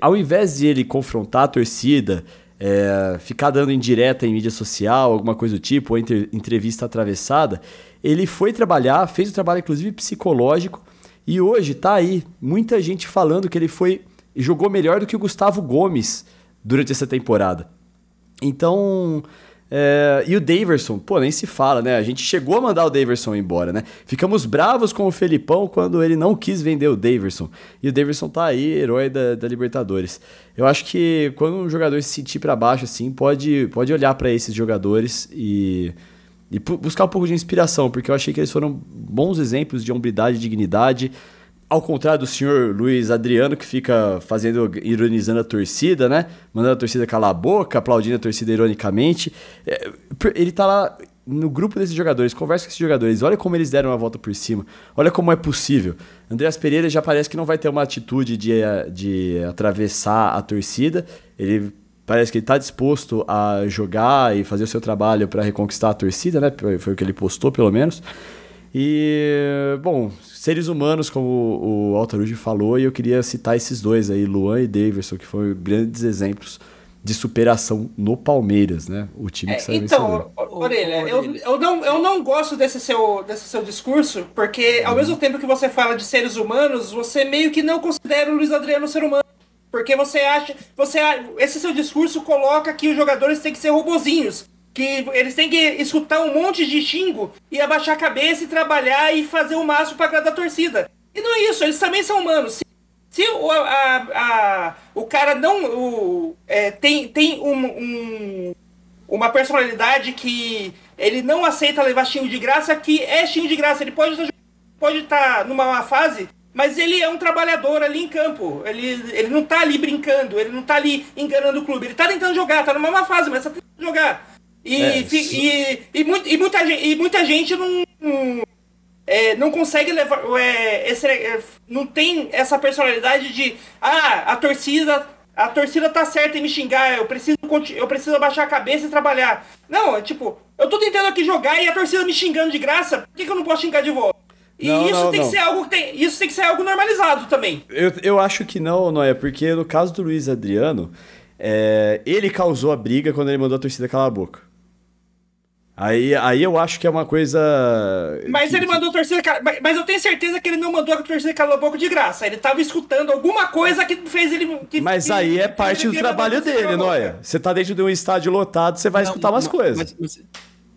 ao invés de ele confrontar a torcida, é, ficar dando indireta em mídia social, alguma coisa do tipo, ou entrevista atravessada, ele foi trabalhar, fez o um trabalho inclusive psicológico, e hoje tá aí muita gente falando que ele foi jogou melhor do que o Gustavo Gomes durante essa temporada. Então, é, e o Daverson, pô, nem se fala, né? A gente chegou a mandar o Daverson embora, né? Ficamos bravos com o Felipão quando ele não quis vender o Daverson. E o Daverson tá aí, herói da, da Libertadores. Eu acho que quando um jogador se sentir para baixo, assim, pode, pode olhar para esses jogadores e, e buscar um pouco de inspiração, porque eu achei que eles foram bons exemplos de hombridade e dignidade ao contrário do senhor Luiz Adriano, que fica fazendo, ironizando a torcida, né? Mandando a torcida calar a boca, aplaudindo a torcida ironicamente. É, ele tá lá no grupo desses jogadores, conversa com esses jogadores, olha como eles deram a volta por cima, olha como é possível. Andreas Pereira já parece que não vai ter uma atitude de, de atravessar a torcida, ele parece que ele está disposto a jogar e fazer o seu trabalho para reconquistar a torcida, né? Foi o que ele postou, pelo menos. E, bom, seres humanos, como o Altaruji falou, e eu queria citar esses dois aí, Luan e Davidson, que foram grandes exemplos de superação no Palmeiras, né? O time que é, saiu Então, Orelha, eu, eu, não, eu não gosto desse seu, desse seu discurso, porque ao uhum. mesmo tempo que você fala de seres humanos, você meio que não considera o Luiz Adriano ser humano. Porque você acha. Você, esse seu discurso coloca que os jogadores têm que ser robozinhos que eles têm que escutar um monte de xingo e abaixar a cabeça e trabalhar e fazer o máximo para agradar a torcida. E não é isso, eles também são humanos. Se, se o, a, a, o cara não o, é, tem, tem um, um, uma personalidade que ele não aceita levar xingo de graça, que é xingo de graça, ele pode estar pode estar numa má fase, mas ele é um trabalhador ali em campo. Ele, ele não tá ali brincando, ele não tá ali enganando o clube. Ele tá tentando jogar, tá numa má fase, mas tá tentando jogar. E, é, e, e, e, muita, e muita gente não, é, não consegue levar. É, esse, é, não tem essa personalidade de. Ah, a torcida. A torcida tá certa em me xingar, eu preciso, eu preciso abaixar a cabeça e trabalhar. Não, é tipo, eu tô tentando aqui jogar e a torcida me xingando de graça, por que, que eu não posso xingar de volta? E não, isso, não, tem não. Que ser algo que tem, isso tem que ser algo normalizado também. Eu, eu acho que não, não é, porque no caso do Luiz Adriano, é, ele causou a briga quando ele mandou a torcida calar a boca. Aí, aí eu acho que é uma coisa. Mas que, ele mandou a torcida. Mas eu tenho certeza que ele não mandou a torcida calar a boca de graça. Ele tava escutando alguma coisa que fez ele. Que, mas aí é parte do trabalho dele, não é? Você tá dentro de um estádio lotado, você vai não, escutar umas mas, coisas. Mas,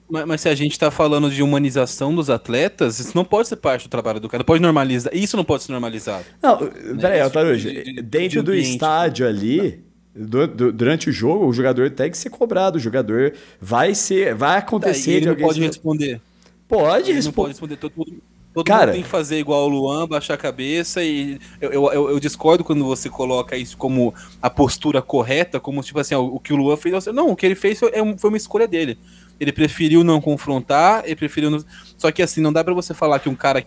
mas, mas, se a gente tá falando de humanização dos atletas, isso não pode ser parte do trabalho do cara. Pode normalizar. Isso não pode ser normalizado. Não, peraí, Altarujo. De, dentro de do estádio ali durante o jogo, o jogador tem que ser cobrado. O jogador vai ser. Vai acontecer. Tá, ele não pode responder. Pode responder. pode responder. Todo, mundo, todo Cara, mundo tem que fazer igual o Luan, baixar a cabeça. E eu, eu, eu, discordo quando você coloca isso como a postura correta, como tipo assim, o, que o Luan fez. Não, o que ele fez foi, é foi uma escolha dele. Ele preferiu não confrontar, ele preferiu. Não... Só que assim, não dá para você falar que um cara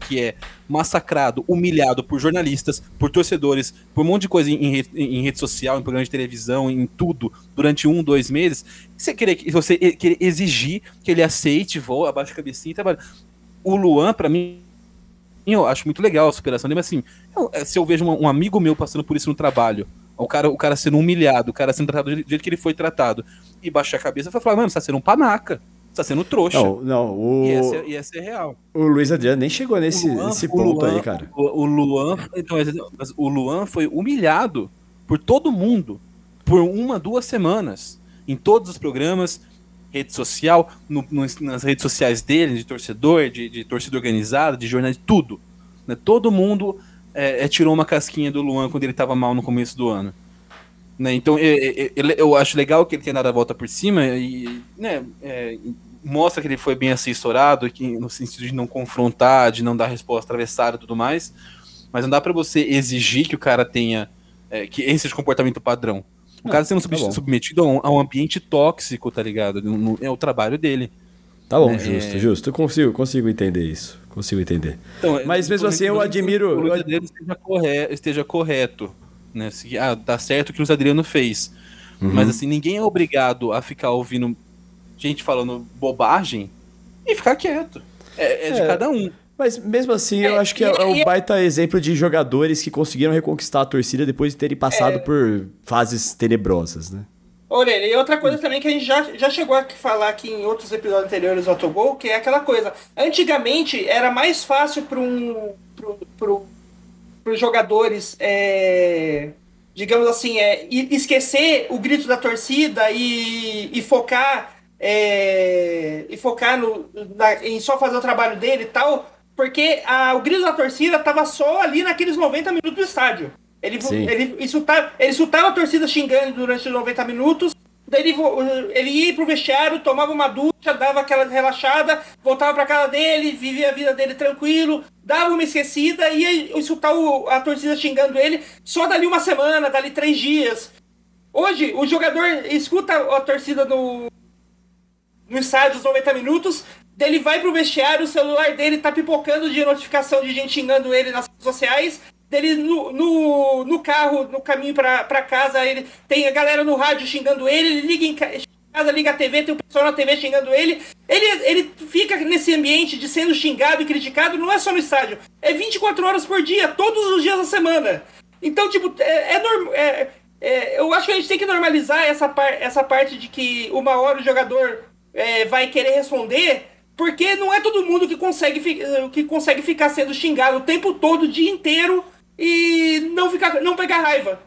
que é massacrado, humilhado por jornalistas, por torcedores, por um monte de coisa em, rede, em rede social, em programa de televisão, em tudo, durante um, dois meses, você querer, você querer exigir que ele aceite, voa, abaixa a cabecinha e trabalha. O Luan, para mim, eu acho muito legal a superação dele, mas assim, eu, é, se eu vejo um, um, amigo meu passando por isso no trabalho, o cara, o cara sendo humilhado, o cara sendo tratado do jeito que ele foi tratado, e baixar a cabeça, eu falar, mano, você tá sendo um panaca tá sendo trouxa. Não, não. O... E, essa, e essa é real. O Luiz Adriano nem chegou nesse, Luan, nesse ponto Luan, aí, cara. O, o Luan. Então, o Luan foi humilhado por todo mundo por uma, duas semanas. Em todos os programas, rede social, no, no, nas redes sociais dele, de torcedor, de, de torcida organizada, de jornal, de tudo. Né? Todo mundo é, é, tirou uma casquinha do Luan quando ele estava mal no começo do ano. Né? Então eu, eu, eu, acho legal que ele tenha dado a volta por cima e né, é, mostra que ele foi bem assessorado, que, no sentido de não confrontar, de não dar resposta atravessada e tudo mais. Mas não dá para você exigir que o cara tenha é, que esse o comportamento padrão. O cara sendo tá submetido a um, a um, ambiente tóxico, tá ligado? é o trabalho dele. Tá bom, é... justo, justo. Eu consigo, consigo entender isso. Consigo entender. Então, Mas mesmo assim, eu admiro. Que o Adriano esteja correto, esteja correto né? Se, ah, tá certo o que o Adriano fez. Uhum. Mas assim, ninguém é obrigado a ficar ouvindo gente falando bobagem e ficar quieto. É, é de é. cada um. Mas mesmo assim, eu é, acho que é, é um baita exemplo de jogadores que conseguiram reconquistar a torcida depois de terem passado é. por fases tenebrosas, né? Olha, e outra coisa também que a gente já, já chegou a falar aqui em outros episódios anteriores do Autogol, que é aquela coisa. Antigamente era mais fácil para um pro, pro, os jogadores, é, digamos assim, é, esquecer o grito da torcida e, e focar é, e focar no, na, em só fazer o trabalho dele e tal, porque a, o grito da torcida estava só ali naqueles 90 minutos do estádio. Ele, ele, insultava, ele insultava a torcida xingando durante os 90 minutos, daí ele, ele ia pro vestiário, tomava uma ducha, dava aquela relaxada, voltava para casa dele, vivia a vida dele tranquilo, dava uma esquecida e ia insultar o, a torcida xingando ele só dali uma semana, dali três dias. Hoje, o jogador escuta a torcida no, no estádio dos 90 minutos, ele vai pro vestiário, o celular dele tá pipocando de notificação de gente xingando ele nas redes sociais, dele no, no, no carro, no caminho para casa, ele tem a galera no rádio xingando ele, ele liga em casa, liga a TV, tem o pessoal na TV xingando ele. Ele, ele fica nesse ambiente de sendo xingado e criticado, não é só no estádio, é 24 horas por dia, todos os dias da semana. Então, tipo, é, é, norm, é, é eu acho que a gente tem que normalizar essa, par, essa parte de que uma hora o jogador é, vai querer responder, porque não é todo mundo que consegue, que consegue ficar sendo xingado o tempo todo, o dia inteiro, e não, ficar, não pegar raiva.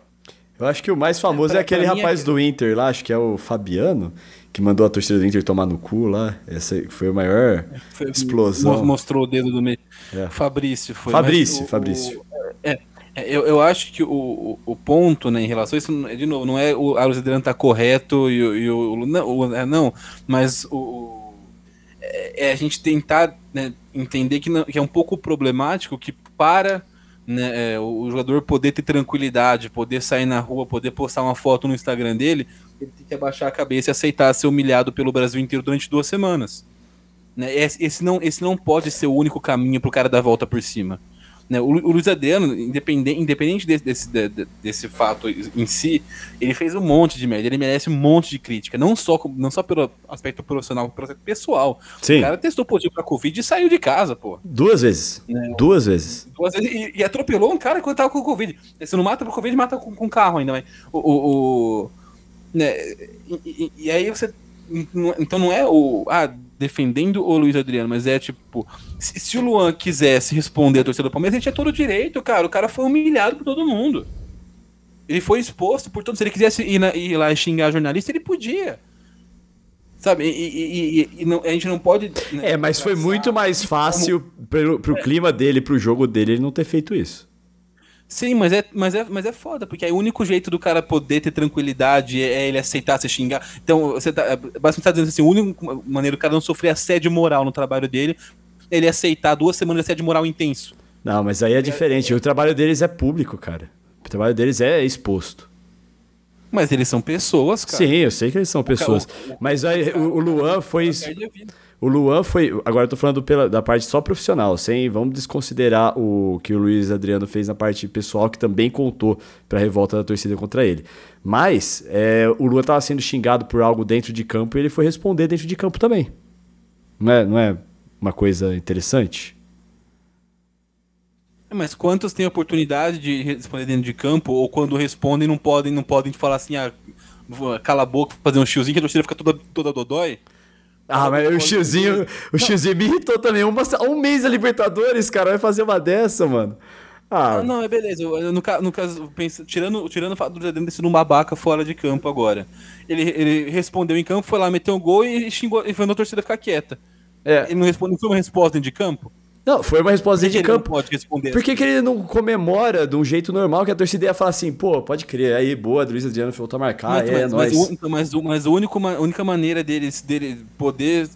Eu acho que o mais famoso é, pra, é aquele rapaz é... do Inter lá, acho que é o Fabiano, que mandou a torcida do Inter tomar no cu lá. Essa foi a maior foi, explosão. Mostrou o dedo do meio. É. Fabrício foi. Fabrício, o, Fabrício. O, é, é, eu, eu acho que o, o, ponto né, em relação a isso, de novo, não é o Aros Adriano tá correto e, e o, não, o, é, não, mas o, é, é, a gente tentar né, entender que, não, que é um pouco problemático que para né, é, o jogador poder ter tranquilidade, poder sair na rua, poder postar uma foto no Instagram dele, ele tem que abaixar a cabeça e aceitar ser humilhado pelo Brasil inteiro durante duas semanas. Né? Esse, não, esse não pode ser o único caminho para o cara dar a volta por cima. Né? O, o Luiz Adriano, independente, independente desse, desse, desse, fato em si, ele fez um monte de merda, ele merece um monte de crítica, não só, não só pelo aspecto profissional, pelo aspecto pessoal. Sim. O cara testou positivo pra Covid e saiu de casa, pô. Duas vezes. Né? Duas vezes. Duas vezes e, e, atropelou um cara quando tava com Covid. Se não mata por Covid, mata com, com carro ainda, mas o. o, o né? E, e, e aí você. Então não é o. Ah, defendendo o Luiz Adriano, mas é tipo, se, se, o Luan quisesse responder a torcida do Palmeiras, ele tinha todo o direito, cara. O cara foi humilhado por todo mundo. Ele foi exposto por todos. Se ele quisesse ir, na, ir lá xingar jornalista, ele podia. Sabe? E, e, e, e não, a gente não pode. Né, é, mas foi muito mais fácil como... pro, pro é. clima dele, pro jogo dele, ele não ter feito isso. Sim, mas é, mas, é, mas é foda, porque aí o único jeito do cara poder ter tranquilidade é, é ele aceitar se xingar. Então, você tá, basicamente tá dizendo assim, a única maneira do cara não sofrer assédio moral no trabalho dele é ele aceitar duas semanas de assédio moral intenso. Não, mas aí é diferente. O trabalho deles é público, cara. O trabalho deles é exposto. Mas eles são pessoas, cara. Sim, eu sei que eles são pessoas. Mas aí o, o Luan foi. O Luan foi. Agora eu tô falando pela, da parte só profissional, sem. Vamos desconsiderar o que o Luiz Adriano fez na parte pessoal, que também contou pra revolta da torcida contra ele. Mas é, o Luan tava sendo xingado por algo dentro de campo e ele foi responder dentro de campo também. Não é, não é uma coisa interessante? É, mas quantos têm oportunidade de responder dentro de campo, ou quando respondem não podem, não podem falar assim, ah, cala a boca, fazer um chiozinho que a torcida fica toda, toda dodói? Ah, mas o Xiozinho, o Xiozinho me irritou também. Uma, um mês a Libertadores, cara, vai fazer uma dessa, mano. Ah, não, não é beleza. No, no caso, penso, tirando, tirando o fato do ser um babaca fora de campo agora. Ele, ele respondeu em campo, foi lá, meteu um gol e xingou, e foi na torcida ficar quieta. É. Ele não, respondeu, não foi uma resposta de campo? Não, foi uma resposta de campo. pode responder Por que, que, ele não comemora de um jeito normal que a torcida ia falar assim, pô, pode crer, aí boa, Luiz Adriano voltou a marcar, mas, é, mas, nóis. Mas, mas, mas a única, única maneira dele, dele poder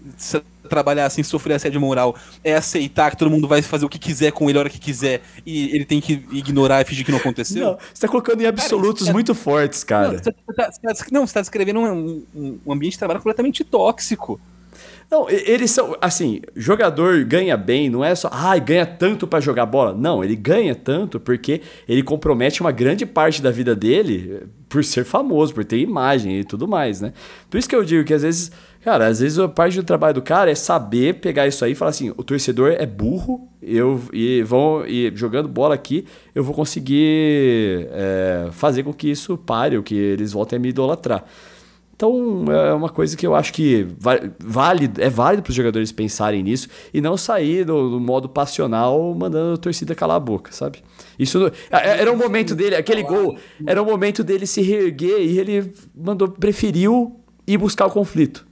trabalhar sem sofrer assédio moral é aceitar que todo mundo vai fazer o que quiser com ele a hora que quiser e ele tem que ignorar e fingir que não aconteceu? Não, você tá colocando em absolutos cara, é muito fortes, cara. Não, você tá, tá, não, você tá descrevendo um, um, um ambiente de trabalho completamente tóxico. Não, eles são, assim, jogador ganha bem, não é só, ah, ganha tanto para jogar bola. Não, ele ganha tanto porque ele compromete uma grande parte da vida dele por ser famoso, por ter imagem e tudo mais, né? Por isso que eu digo que às vezes, cara, às vezes a parte do trabalho do cara é saber pegar isso aí e falar assim, o torcedor é burro, eu e vão e jogando bola aqui, eu vou conseguir é, fazer com que isso pare, ou que eles voltem a me idolatrar. Então é uma coisa que eu acho que vale, é válido para os jogadores pensarem nisso e não sair do, do, modo passional mandando a torcida calar a boca, sabe? Isso é, era o momento dele, aquele gol, era o momento dele se reerguer e ele mandou preferiu ir buscar o conflito.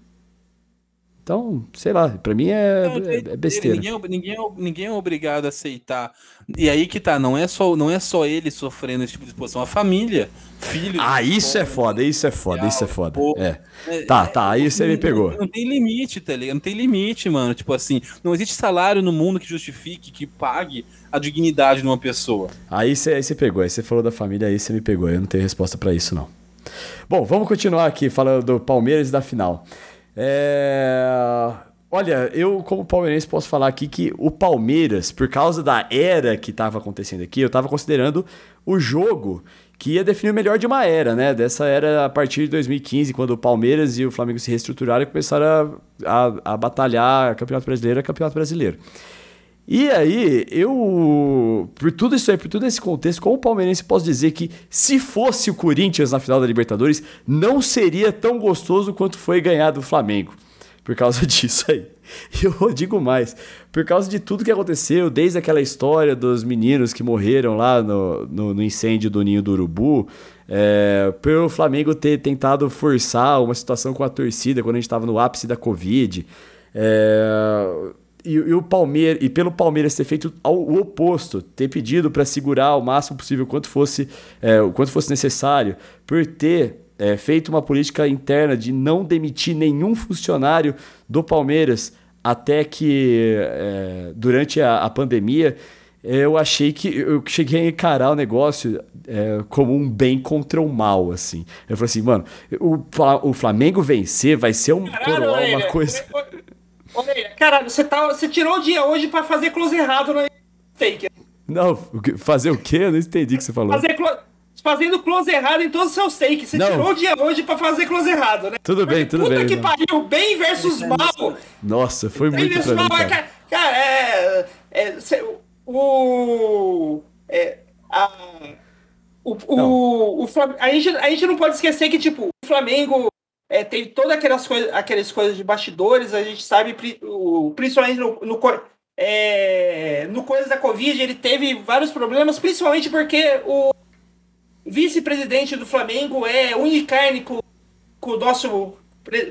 Então, sei lá, para mim é, é, é besteira. Ninguém, é ninguém, é ninguém é obrigado a aceitar. E aí que tá, não é só, não é só ele sofrendo esse tipo de exposição, a família, filho. Ah, isso é foda, isso é foda, isso é foda. É. é. Tá, tá, aí você me pegou. Não, não tem limite, tá ligado? Não tem limite, mano. Tipo assim, não existe salário no mundo que justifique, que pague a dignidade de uma pessoa. Aí você aí pegou, aí você falou da família, aí você me pegou. Eu não tenho resposta para isso, não. Bom, vamos continuar aqui falando do Palmeiras e da final. É... Olha, eu como palmeirense posso falar aqui que o Palmeiras, por causa da era que estava acontecendo aqui, eu estava considerando o jogo que ia definir o melhor de uma era, né? Dessa era a partir de 2015, quando o Palmeiras e o Flamengo se reestruturaram e começaram a, a, a batalhar Campeonato Brasileiro a Campeonato Brasileiro. E aí, eu, por tudo isso aí, por todo esse contexto, como palmeirense, posso dizer que se fosse o Corinthians na final da Libertadores, não seria tão gostoso quanto foi ganhar do Flamengo. Por causa disso aí. E eu digo mais, por causa de tudo que aconteceu, desde aquela história dos meninos que morreram lá no, no, no incêndio do Ninho do Urubu, é, pelo Flamengo ter tentado forçar uma situação com a torcida quando a gente estava no ápice da Covid. É, e, e, o Palmeiras e pelo Palmeiras ter feito ao, o oposto, ter pedido para segurar o máximo possível quanto fosse é, o quanto fosse necessário, por ter é, feito uma política interna de não demitir nenhum funcionário do Palmeiras até que é, durante a, a, pandemia eu achei que eu cheguei a encarar o negócio é, como um bem contra o mal, assim. Eu falei assim, mano, o, o Flamengo vencer vai ser um Caralho, coroar, uma coisa. Olha, cara, você, tá, você tirou o dia hoje pra fazer close errado no fake. Não, fazer o quê? Eu não entendi o que você falou. Fazer close, fazendo close errado em todos os seus takes. Você não. tirou o dia hoje pra fazer close errado, né? Tudo bem, tudo Puta bem. Puta que pariu, bem versus mal. Nossa, foi bem muito pra mim, cara. cara. cara, é... é o... É, a, o, o, o, a, gente, a gente não pode esquecer que, tipo, o Flamengo é, tem todas aquelas, coisa, aquelas coisas de bastidores, a gente sabe, principalmente no, no, é, no coisa da Covid, ele teve vários problemas, principalmente porque o vice-presidente do Flamengo é unicarne com, com, o nosso,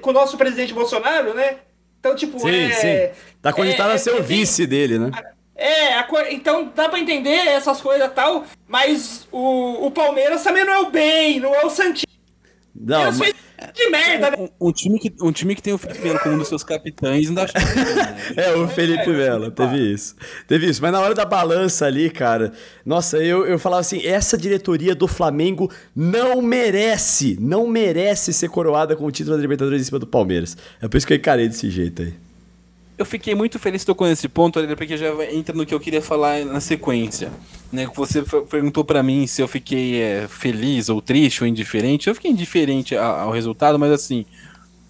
com o nosso presidente Bolsonaro, né? Então, tipo, sim, é. Sim. Tá cogitado é, a ser o vice dele, né? É, a, então dá pra entender essas coisas e tal, mas o, o Palmeiras também não é o bem, não é o Santinho. Não, mas... de merda, né? Um, um, time que, um time que tem o Felipe Melo como um dos seus capitães, não acho que... É, o Felipe Melo, teve isso. Teve isso, mas na hora da balança ali, cara, nossa, eu, eu falava assim, essa diretoria do Flamengo não merece, não merece ser coroada com o título da Libertadores em cima do Palmeiras. É por isso que eu encarei desse jeito aí. Eu fiquei muito feliz com esse ponto, porque já entra no que eu queria falar na sequência. Né? Você perguntou para mim se eu fiquei é, feliz ou triste ou indiferente. Eu fiquei indiferente ao resultado, mas assim,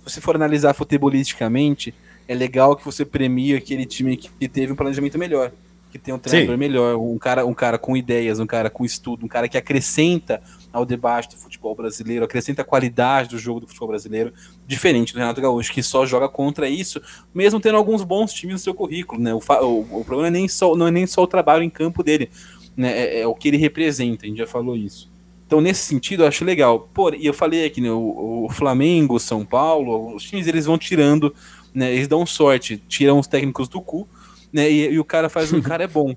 se você for analisar futebolisticamente, é legal que você premia aquele time que teve um planejamento melhor, que tem um treinador Sim. melhor, um cara, um cara com ideias, um cara com estudo, um cara que acrescenta ao debate do futebol brasileiro, acrescenta a qualidade do jogo do futebol brasileiro, diferente do Renato Gaúcho, que só joga contra isso, mesmo tendo alguns bons times no seu currículo. Né? O, o, o problema é nem só, não é nem só o trabalho em campo dele, né? é, é, o que ele representa, a gente já falou isso. Então, nesse sentido, eu acho legal. Pô, e eu falei aqui, né, o, o Flamengo, São Paulo, os times eles vão tirando, né, eles dão sorte, tiram os técnicos do cu, né, e, e o cara faz, o cara é bom.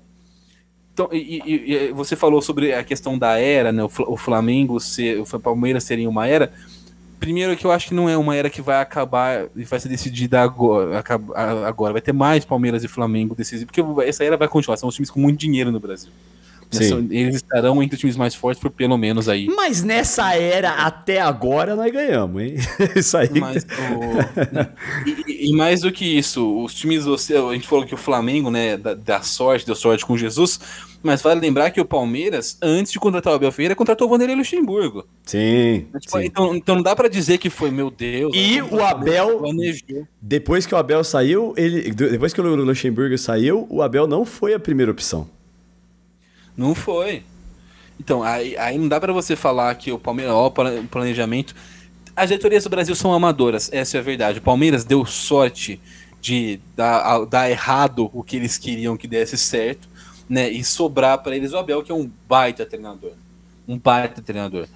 Então, e, e, e, você falou sobre a questão da era, né? O, Flamengo ser, o Palmeiras seria uma era. primeiro que eu acho que não é uma era que vai acabar e vai ser decidida agora, agora. Vai ter mais Palmeiras e Flamengo decididos, porque essa era vai continuar. São os times com muito dinheiro no Brasil. Sim. Eles estarão entre os times mais fortes por pelo menos aí. Mas nessa era, até agora, nós ganhamos, hein? Isso aí. Mas, o... e, e, mais do que isso, os times. A gente falou que o Flamengo, né, da, da sorte, deu sorte com Jesus. Mas vale lembrar que o Palmeiras, antes de contratar o Abel Ferreira, contratou o Vanderlei Luxemburgo. Sim, tipo, sim. Então, então não dá para dizer que foi, meu Deus. E o Abel, planejou. depois que o Abel saiu, ele, depois que o Luxemburgo saiu, o Abel não foi a primeira opção. Não foi. Então, aí, aí não dá para você falar que o Palmeiras, ó, o planejamento. As diretorias do Brasil são amadoras, essa é a verdade. O Palmeiras deu sorte de dar, dar errado o que eles queriam que desse certo, né? E sobrar para eles o Abel, que é um baita treinador. Um baita treinador.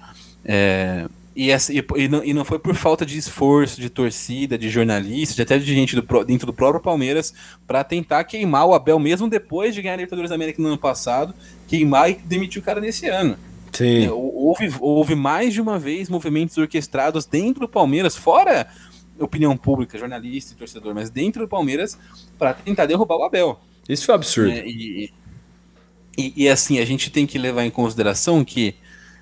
É, e, essa, e, e, não, e, não, foi por falta de esforço de torcida, de jornalistas, de até de gente do, dentro do próprio Palmeiras, para tentar queimar o Abel, mesmo depois de ganhar a Libertadores da América no ano passado, queimar e demitir o cara nesse ano. Sim. É, houve, houve mais de uma vez movimentos orquestrados dentro do Palmeiras, fora opinião pública, jornalista e torcedor, mas dentro do Palmeiras, para tentar derrubar o Abel. Isso foi absurdo. É, e, e, assim, a gente tem que levar em consideração que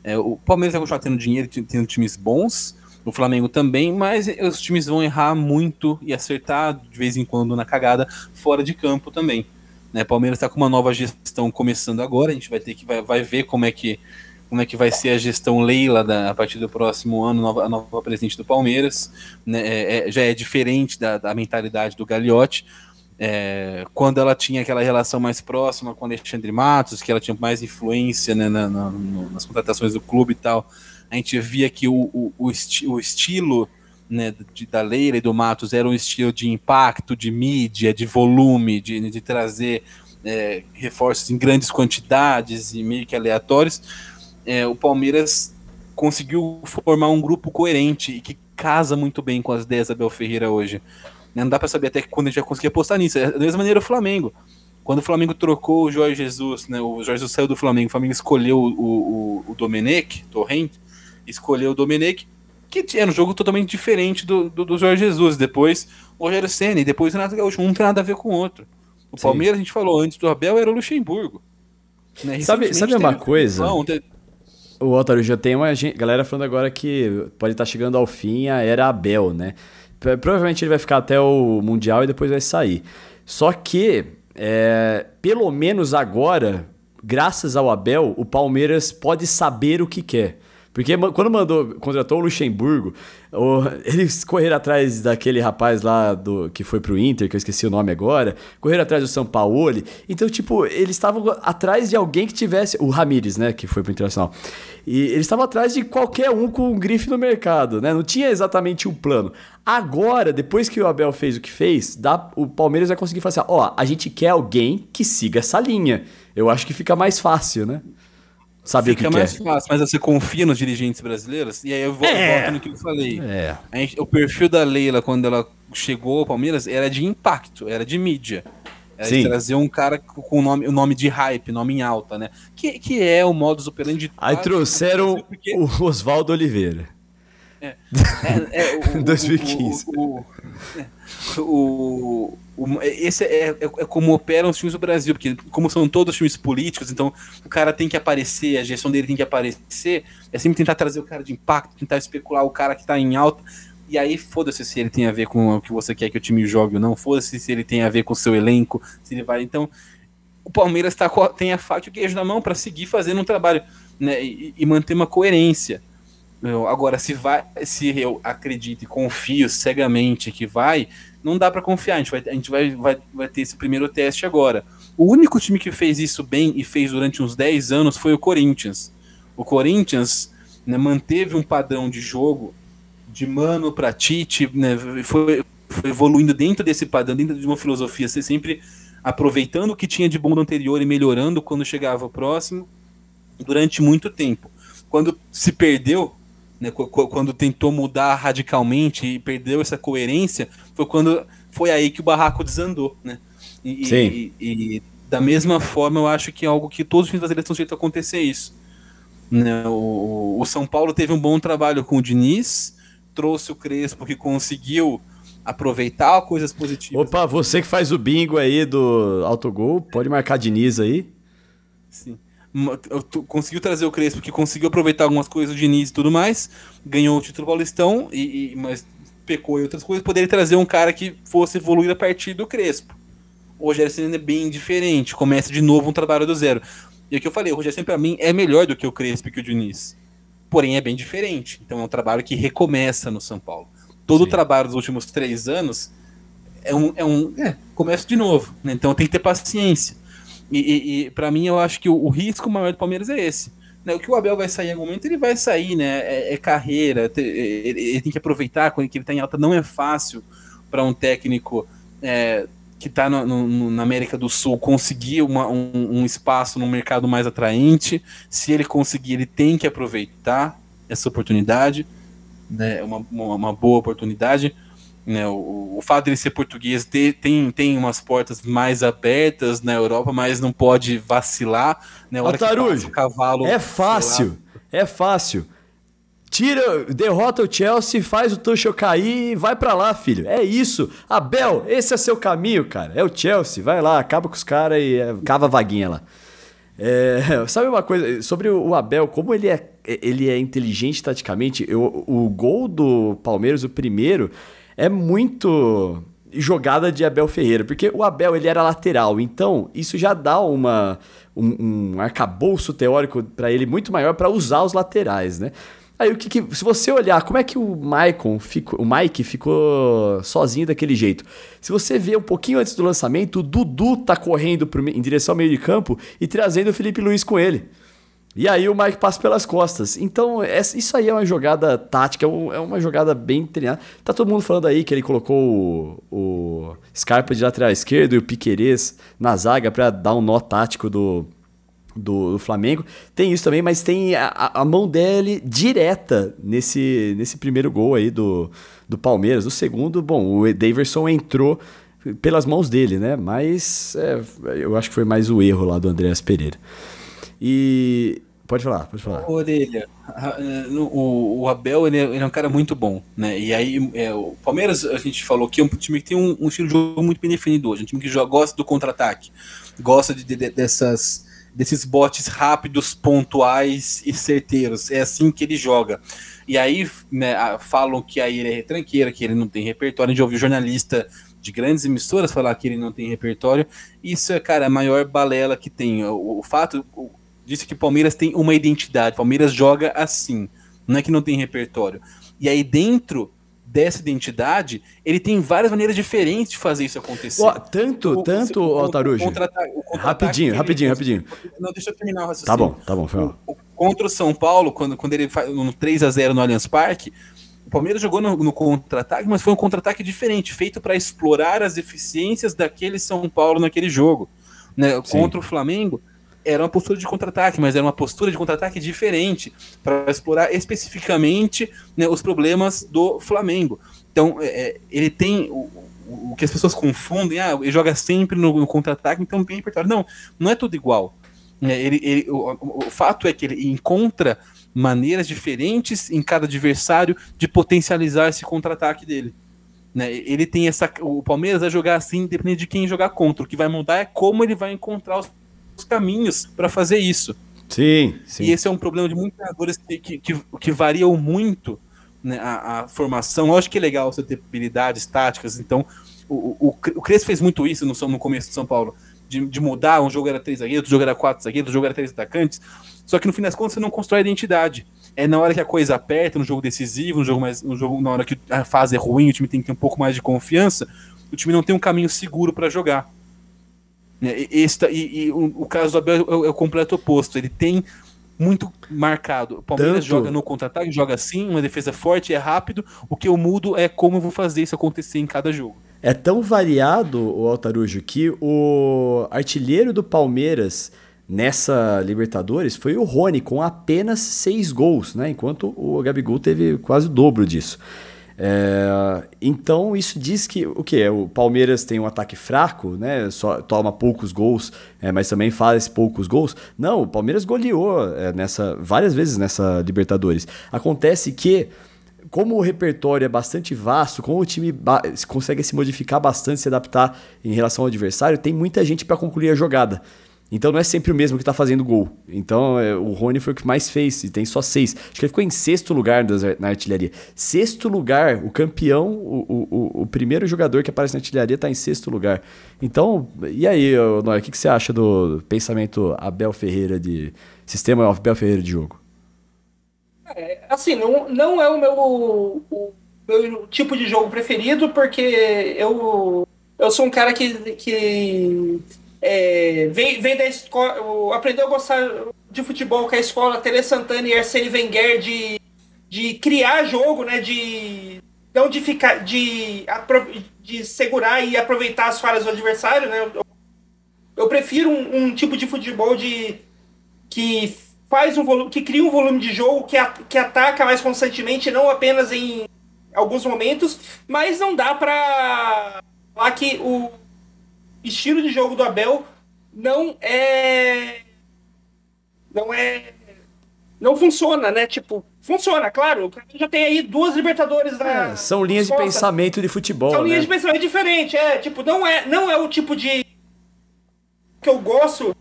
é, o Palmeiras vai continuar tendo dinheiro, tendo times bons, o Flamengo também, mas os times vão errar muito e acertar de vez em quando na cagada fora de campo também. Né? Palmeiras está com uma nova gestão começando agora, a gente vai ter que vai, vai ver como é que como é que vai ser a gestão Leila da, a partir do próximo ano, nova, a nova presidente do Palmeiras. Né? É, é, já é diferente da, da mentalidade do Gagliotti é, quando ela tinha aquela relação mais próxima com Alexandre Matos, que ela tinha mais influência né, na, na, nas contratações do clube e tal, a gente via que o, o, o, esti o estilo né, de, da Leila e do Matos era um estilo de impacto, de mídia, de volume, de, de trazer é, reforços em grandes quantidades e meio que aleatórios. É, o Palmeiras conseguiu formar um grupo coerente e que casa muito bem com as ideias da Bel Ferreira hoje. Não dá para saber até quando a gente vai conseguir apostar nisso. É da mesma maneira o Flamengo. Quando o Flamengo trocou o Jorge Jesus, né, o Jorge Jesus saiu do Flamengo, o Flamengo escolheu o, o, o Domenech, Torrent, escolheu o Domenech, que era um jogo totalmente diferente do, do, do Jorge Jesus. Depois o Rogério Senna, e depois o Renato Gaúcho. Um não tem nada a ver com o outro. O Sim. Palmeiras, a gente falou antes do Abel, era o Luxemburgo. Né? Sabe, sabe uma coisa? Não, O Otávio já tem uma galera falando agora que pode estar chegando ao fim a era Abel, né? Provavelmente ele vai ficar até o Mundial e depois vai sair. Só que, é, pelo menos agora, graças ao Abel, o Palmeiras pode saber o que quer. Porque quando mandou, contratou o Luxemburgo, o, eles correram atrás daquele rapaz lá do que foi pro Inter, que eu esqueci o nome agora, correram atrás do São Paulo. Então, tipo, eles estavam atrás de alguém que tivesse. O Ramires, né? Que foi pro Internacional. E eles estavam atrás de qualquer um com um grife no mercado, né? Não tinha exatamente um plano. Agora, depois que o Abel fez o que fez, dá, o Palmeiras vai conseguir falar assim: ó, a gente quer alguém que siga essa linha. Eu acho que fica mais fácil, né? Saber Fica o que mais quer. fácil, mas você confia nos dirigentes brasileiros? E aí eu volto, é. volto no que eu falei. É. Gente, o perfil da Leila, quando ela chegou ao Palmeiras, era de impacto, era de mídia. Era Sim. de trazer um cara com o nome, o nome de hype, nome em alta, né? Que, que é o modus operandi de Aí trouxeram porque... o Oswaldo Oliveira. É, é, é o, 2015. O, o, o, o, esse é, é, é, como operam os times do Brasil, porque como são todos times políticos, então o cara tem que aparecer, a gestão dele tem que aparecer, é sempre tentar trazer o cara de impacto, tentar especular o cara que tá em alta, e aí foda-se se ele tem a ver com o que você quer que o time jogue ou não, foda-se se ele tem a ver com o seu elenco, se ele vai, então o Palmeiras tá, tem a faca e o queijo na mão para seguir fazendo um trabalho né, e, e manter uma coerência. Agora, se vai, se eu acredito e confio cegamente que vai, não dá para confiar. A gente, vai, a gente vai, vai, vai ter esse primeiro teste agora. O único time que fez isso bem e fez durante uns 10 anos foi o Corinthians. O Corinthians né, manteve um padrão de jogo de mano para Tite, né, foi, foi, evoluindo dentro desse padrão, dentro de uma filosofia, ser sempre aproveitando o que tinha de bom do anterior e melhorando quando chegava o próximo durante muito tempo. Quando se perdeu né, quando tentou mudar radicalmente e perdeu essa coerência, foi quando foi aí que o barraco desandou, né? E, Sim. E, e, da mesma forma, eu acho que é algo que todos os times brasileiros estão sujeitos a acontecer isso. Né? O, o, São Paulo teve um bom trabalho com o Diniz, trouxe o Crespo, que conseguiu aproveitar coisas positivas. Opa, você que faz o bingo aí do autogol, pode marcar Diniz aí. Sim. Conseguiu trazer o Crespo, que conseguiu aproveitar algumas coisas do Diniz e tudo mais, ganhou o título paulistão, e, e, mas pecou em outras coisas, poderia trazer um cara que fosse evoluir a partir do Crespo. O Rogério Senna é bem diferente, começa de novo um trabalho do zero. E o que eu falei, o Rogério Senna para mim é melhor do que o Crespo e que o Diniz. Porém é bem diferente. Então é um trabalho que recomeça no São Paulo. Todo Sim. o trabalho dos últimos três anos é um, é um é, começa de novo. Né? Então tem que ter paciência. E, e, e para mim eu acho que o, o, risco maior do Palmeiras é esse. Né? O que o Abel vai sair em algum momento, ele vai sair, né? É, é carreira, ele, ele, tem que aproveitar quando ele está em alta. Não é fácil para um técnico é, que está na América do Sul conseguir uma, um, um, espaço no mercado mais atraente. Se ele conseguir, ele tem que aproveitar essa oportunidade, né, uma, uma, uma boa oportunidade. Né, o, o fato de ele ser português ter, tem, tem umas portas mais abertas na Europa, mas não pode vacilar. Né, Altarujo, cavalo, é fácil, é fácil. Tira, derrota o Chelsea, faz o Tuchel cair e vai para lá, filho. É isso. Abel, esse é seu caminho, cara. É o Chelsea. Vai lá, acaba com os caras e é, cava a vaguinha lá. É, sabe uma coisa sobre o Abel, como ele é, ele é inteligente taticamente? Eu, o gol do Palmeiras, o primeiro, é muito jogada de Abel Ferreira, porque o Abel ele era lateral, então isso já dá uma, um, um arcabouço teórico para ele muito maior para usar os laterais, né? Aí o que, que, se você olhar como é que o Maicon ficou, o Mike ficou sozinho daquele jeito. Se você ver um pouquinho antes do lançamento, o Dudu tá correndo pro, em direção ao meio de campo e trazendo o Felipe Luiz com ele. E aí o Mike passa pelas costas. Então, isso aí é uma jogada tática, é, é uma jogada bem treinada. Tá todo mundo falando aí que ele colocou o, o Scarpa de lateral esquerdo e o Piquerez na zaga para dar um nó tático do, do, do, Flamengo. Tem isso também, mas tem a, a, mão dele direta nesse, nesse primeiro gol aí do, do Palmeiras. O segundo, bom, o Daverson entrou pelas mãos dele, né? Mas é, eu acho que foi mais o erro lá do Andréas Pereira. E. Pode falar, pode falar. Orelha, o, o Abel ele é, ele é, um cara muito bom, né? E aí, é, o Palmeiras, a gente falou que é um time que tem um, um estilo de jogo muito bem definido hoje, um time que joga, gosta do contra-ataque, gosta de, de, dessas desses botes rápidos, pontuais e certeiros. É assim que ele joga. E aí né, falam que aí ele é retranqueiro, que ele não tem repertório. A gente ouviu jornalista de grandes emissoras falar que ele não tem repertório. Isso é, cara, a maior balela que tem. O, o fato o, disse que o Palmeiras tem uma identidade. O Palmeiras joga assim. Não é que não tem repertório. E aí dentro dessa identidade, ele tem várias maneiras diferentes de fazer isso acontecer. Oh, tanto, o, tanto, o, rapidinho, rapidinho, rapidinho. Não, deixa eu terminar o raciocínio. Tá bom, tá bom, foi o, Contra o São Paulo, quando, quando ele faz no 3 a 0 no Allianz Parque, o Palmeiras jogou no, no contra-ataque, mas foi um contra-ataque diferente, feito para explorar as eficiências daquele São Paulo naquele jogo. Né? Contra o Flamengo, era uma postura de contra-ataque, mas era uma postura de contra-ataque diferente, para explorar especificamente né, os problemas do Flamengo. Então, é, é, ele tem o, o, que as pessoas confundem, ah, ele joga sempre no, no contra-ataque, então tem repertório. Não, não é tudo igual. É, ele, ele, o, o fato é que ele encontra maneiras diferentes em cada adversário de potencializar esse contra-ataque dele. Né? Ele tem essa. O Palmeiras vai jogar assim, independente de quem jogar contra. O que vai mudar é como ele vai encontrar os caminhos para fazer isso. Sim, sim. E esse é um problema de muitos treinadores que, que, que, que variam muito né, a, a, formação. Acho que é legal você ter habilidades táticas. Então, o, o, o Crespo fez muito isso no, no começo de São Paulo. De, de mudar, um jogo era três zagueiros, outro jogo era quatro zagueiros, outro jogo era três atacantes. Só que no fim das contas você não constrói identidade. É na hora que a coisa aperta, no jogo decisivo, no jogo mais, no jogo na hora que a fase é ruim, o time tem que ter um pouco mais de confiança, o time não tem um caminho seguro para jogar. Né, esse, tá, e, e o, o, caso do Abel é, é, o completo oposto. Ele tem muito marcado. O Palmeiras Tanto... joga no contra-ataque, joga assim, uma defesa forte, é rápido. O que eu mudo é como eu vou fazer isso acontecer em cada jogo. É tão variado, o Altarujo, que o artilheiro do Palmeiras nessa Libertadores foi o Rony, com apenas seis gols, né? Enquanto o Gabigol teve quase o dobro disso. É, então isso diz que o que o Palmeiras tem um ataque fraco, né? Só toma poucos gols, é, mas também faz poucos gols. Não, o Palmeiras goleou é, nessa várias vezes nessa Libertadores. Acontece que como o repertório é bastante vasto, como o time consegue se modificar bastante, se adaptar em relação ao adversário, tem muita gente para concluir a jogada. Então não é sempre o mesmo que está fazendo gol. Então é, o Rony foi o que mais fez, e tem só seis. Acho que ele ficou em sexto lugar na artilharia. Sexto lugar, o campeão, o, o, o primeiro jogador que aparece na artilharia está em sexto lugar. Então, e aí, Noé, o que, que você acha do pensamento Abel Ferreira de. Sistema Abel Ferreira de jogo? É, assim, não, não é o meu, o meu tipo de jogo preferido, porque eu, eu sou um cara que, que é, vem, vem da escola, aprendeu a gostar de futebol com a escola Tele Santana e Arsene Wenger de, de criar jogo, né? De não de ficar de, de segurar e aproveitar as falhas do adversário, né? Eu, eu prefiro um, um, tipo de futebol de que faz um volume, que cria um volume de jogo que, a, que ataca mais constantemente, não apenas em alguns momentos, mas não dá para falar que o estilo de jogo do Abel não é. Não é. Não funciona, né? Tipo, funciona, claro. Já tem aí duas Libertadores da. É, são linhas de pensamento de futebol. São né? linhas de pensamento diferentes, é. Tipo, não é, não é o tipo de. que eu gosto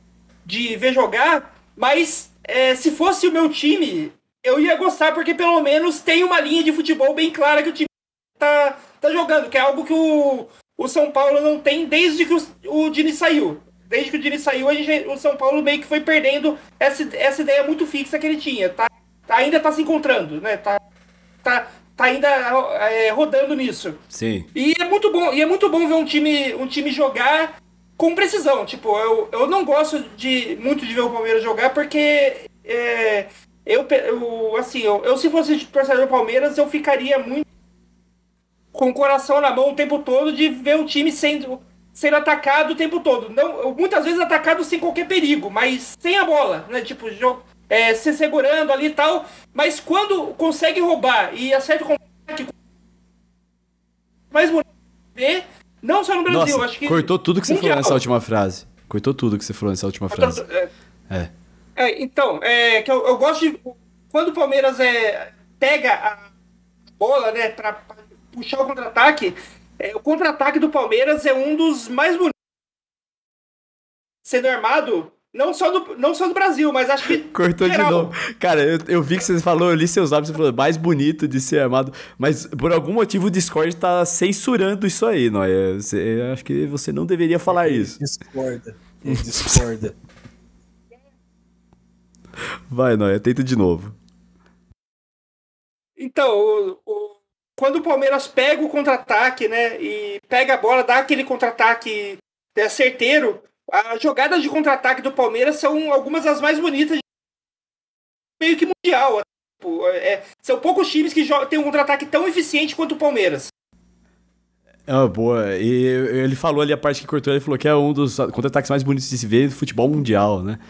de ver jogar, mas é, se fosse o meu time, eu ia gostar, porque pelo menos tem uma linha de futebol bem clara que o time tá, tá jogando, que é algo que o, o São Paulo não tem desde que o, o Dini saiu. Desde que o Dini saiu, gente, o São Paulo meio que foi perdendo essa, essa ideia muito fixa que ele tinha. Tá, ainda tá se encontrando, né? Tá, tá, tá ainda é, rodando nisso. Sim. E é muito bom, e é muito bom ver um time, um time jogar com precisão. Tipo, eu, eu não gosto de muito de ver o Palmeiras jogar porque é, eu, eu, assim, eu, eu se fosse torcedor do Palmeiras, eu ficaria muito com o coração na mão o tempo todo de ver o time sendo, sendo atacado o tempo todo. Não, muitas vezes atacado sem qualquer perigo, mas sem a bola, né? Tipo, é, se segurando ali e tal. Mas quando consegue roubar e acerta o contato mais bonito ver não só no Brasil, Nossa, acho que. Cortou tudo que você mundial. falou nessa última frase. Cortou tudo que você falou nessa última frase. É. é. é então, é, que eu, eu, gosto de. Quando o Palmeiras é, pega a bola, né, pra puxar o contra-ataque, é, o contra-ataque do Palmeiras é um dos mais bonitos. Sendo armado não só do, não só do Brasil, mas acho que. Cortou geral. de novo. Cara, eu, eu vi que você falou, eu li seus lábios, você falou mais bonito de ser amado. Mas por algum motivo o Discord tá censurando isso aí, não é? Eu acho que você não deveria falar isso. Discorda. Discorda. Vai, Noia, tenta de novo. Então, o, o, quando o Palmeiras pega o contra-ataque, né? E pega a bola, dá aquele contra-ataque é certeiro as jogadas de contra-ataque do Palmeiras são algumas das mais bonitas, meio que mundial. Tipo, é, são poucos times que têm um contra-ataque tão eficiente quanto o Palmeiras. Ah, boa. E ele falou ali a parte que cortou, ele falou que é um dos contra-ataques mais bonitos de se ver no futebol mundial, né?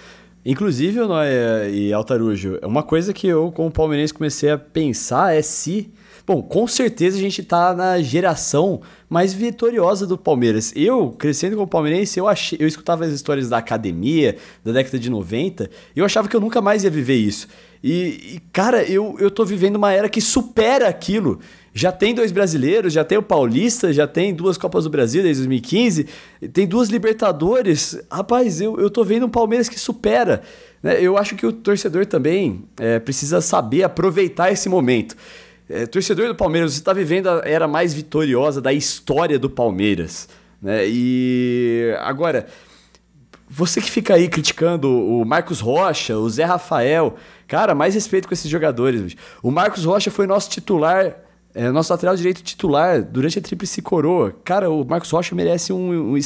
Inclusive, Noé e Altarujo, uma coisa que eu, como palmeirense, comecei a pensar é se Bom, com certeza a gente tá na geração mais vitoriosa do Palmeiras. Eu, crescendo como palmeirense, eu, achei, eu escutava as histórias da academia, da década de 90, e eu achava que eu nunca mais ia viver isso. E, e, cara, eu, eu tô vivendo uma era que supera aquilo. Já tem dois brasileiros, já tem o Paulista, já tem duas Copas do Brasil desde 2015, tem duas Libertadores. Rapaz, eu, eu tô vendo um Palmeiras que supera. Né? Eu acho que o torcedor também é, precisa saber aproveitar esse momento. É, torcedor do Palmeiras, você está vivendo a era mais vitoriosa da história do Palmeiras. Né? E agora, você que fica aí criticando o Marcos Rocha, o Zé Rafael, cara, mais respeito com esses jogadores. O Marcos Rocha foi nosso titular, é, nosso lateral direito titular durante a Tríplice Coroa. Cara, o Marcos Rocha merece um, um,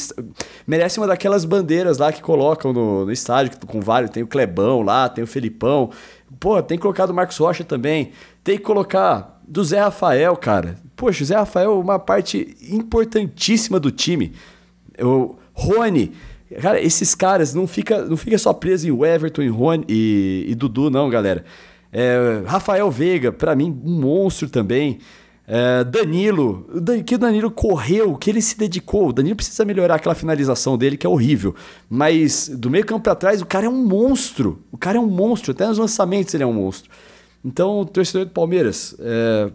merece uma daquelas bandeiras lá que colocam no, no estádio, com vários, tem o Clebão lá, tem o Felipão. Pô, tem que colocar do Marcos Rocha também. Tem que colocar do Zé Rafael, cara. Poxa, o Zé Rafael é uma parte importantíssima do time. O Rony, cara, esses caras não fica, não fica só preso em Everton, em Rony e, e Dudu, não, galera. É, Rafael Veiga, para mim, um monstro também. É, Danilo, que o Danilo correu, que ele se dedicou. O Danilo precisa melhorar aquela finalização dele, que é horrível. Mas do meio campo para trás, o cara é um monstro. O cara é um monstro. Até nos lançamentos ele é um monstro. Então, torcedor do Palmeiras, é,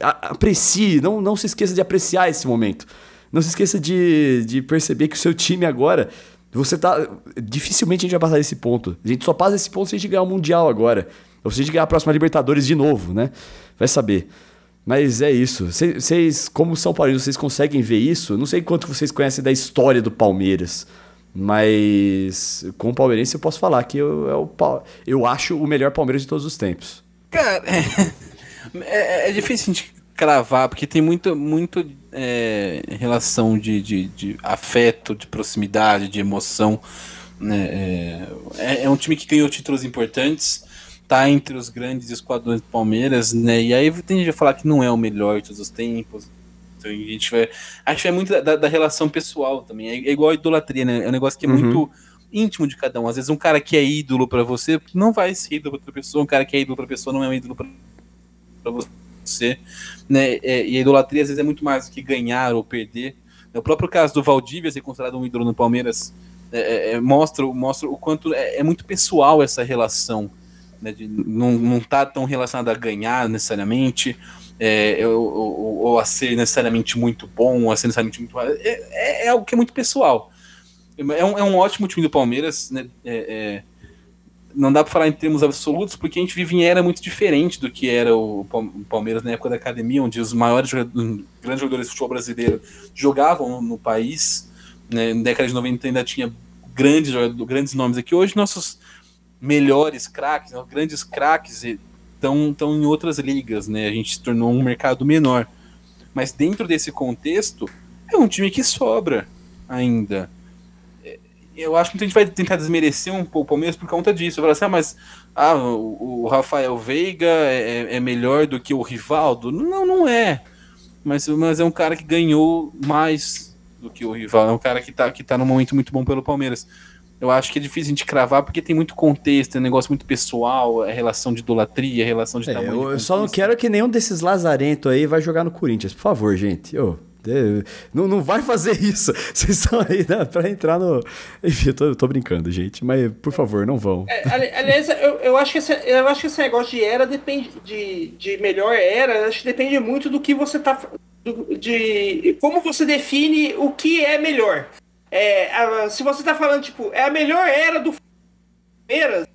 aprecie, não, não se esqueça de apreciar esse momento. Não se esqueça de, de perceber que o seu time agora. Você tá. Dificilmente a gente vai passar esse ponto. A gente só passa esse ponto se a gente ganhar o Mundial agora. Ou se a gente ganhar a próxima Libertadores de novo, né? Vai saber. Mas é isso. Vocês, como São Paulo, vocês conseguem ver isso? Não sei quanto vocês conhecem da história do Palmeiras. Mas com o palmeirense eu posso falar que eu, eu, é eu acho o melhor Palmeiras de todos os tempos. Cara, é, é, é difícil a gente cravar, porque tem muito, muito é, relação de, de, de, afeto, de proximidade, de emoção. Né? É, é, é, um time que ganhou títulos importantes, tá entre os grandes esquadrões do Palmeiras, né? E aí tem gente que falar que não é o melhor de todos os tempos. Então a gente vai. Acho que é muito da, da relação pessoal também. É, igual a idolatria, né? É um negócio que é uhum. muito íntimo de cada um. Às vezes um cara que é ídolo para você não vai ser ídolo pra outra pessoa, um cara que é ídolo pra pessoa não é um ídolo pra você. Né? É, e a idolatria às vezes é muito mais do que ganhar ou perder. O próprio caso do Valdívia ser considerado um ídolo no Palmeiras é, é, é mostra, mostra o quanto é, é, muito pessoal essa relação. Né? De não, não tá tão relacionada a ganhar necessariamente. É, ou, ou, ou, a ser necessariamente muito bom, ou a ser necessariamente muito. É, é, algo que é muito pessoal. É um, é um ótimo time do Palmeiras, né? É, não dá para falar em termos absolutos, porque a gente vive em era muito diferente do que era o Palmeiras na época da academia, onde os maiores jogadores, grandes jogadores de futebol brasileiro jogavam no país. Né? Na década de 90 ainda tinha grandes, grandes nomes aqui. Hoje, nossos melhores craques, né? grandes craques, estão em outras ligas. Né? A gente se tornou um mercado menor. Mas dentro desse contexto, é um time que sobra ainda eu acho que muita gente vai tentar desmerecer um pouco o Palmeiras por conta disso. Falar assim, ah, mas ah, o, o Rafael Veiga é, é, é, melhor do que o Rivaldo? Não, não é. Mas, mas é um cara que ganhou mais do que o Rivaldo. É um cara que tá, que tá num momento muito bom pelo Palmeiras. Eu acho que é difícil a gente cravar porque tem muito contexto, é um negócio muito pessoal, é relação de idolatria, relação de é, tamanho. Eu, de só não quero que nenhum desses lazarentos aí vai jogar no Corinthians, por favor, gente. Oh. Não, não vai fazer isso. Vocês estão aí né, para entrar no. Enfim, eu tô, eu tô, brincando, gente. Mas, por favor, não vão. É, aliás, eu, eu, acho que esse, eu acho que esse negócio de era depende. De, de melhor era, acho que depende muito do que você tá. De como você define o que é melhor. É, a, se você tá falando, tipo, é a melhor era do Palmeiras,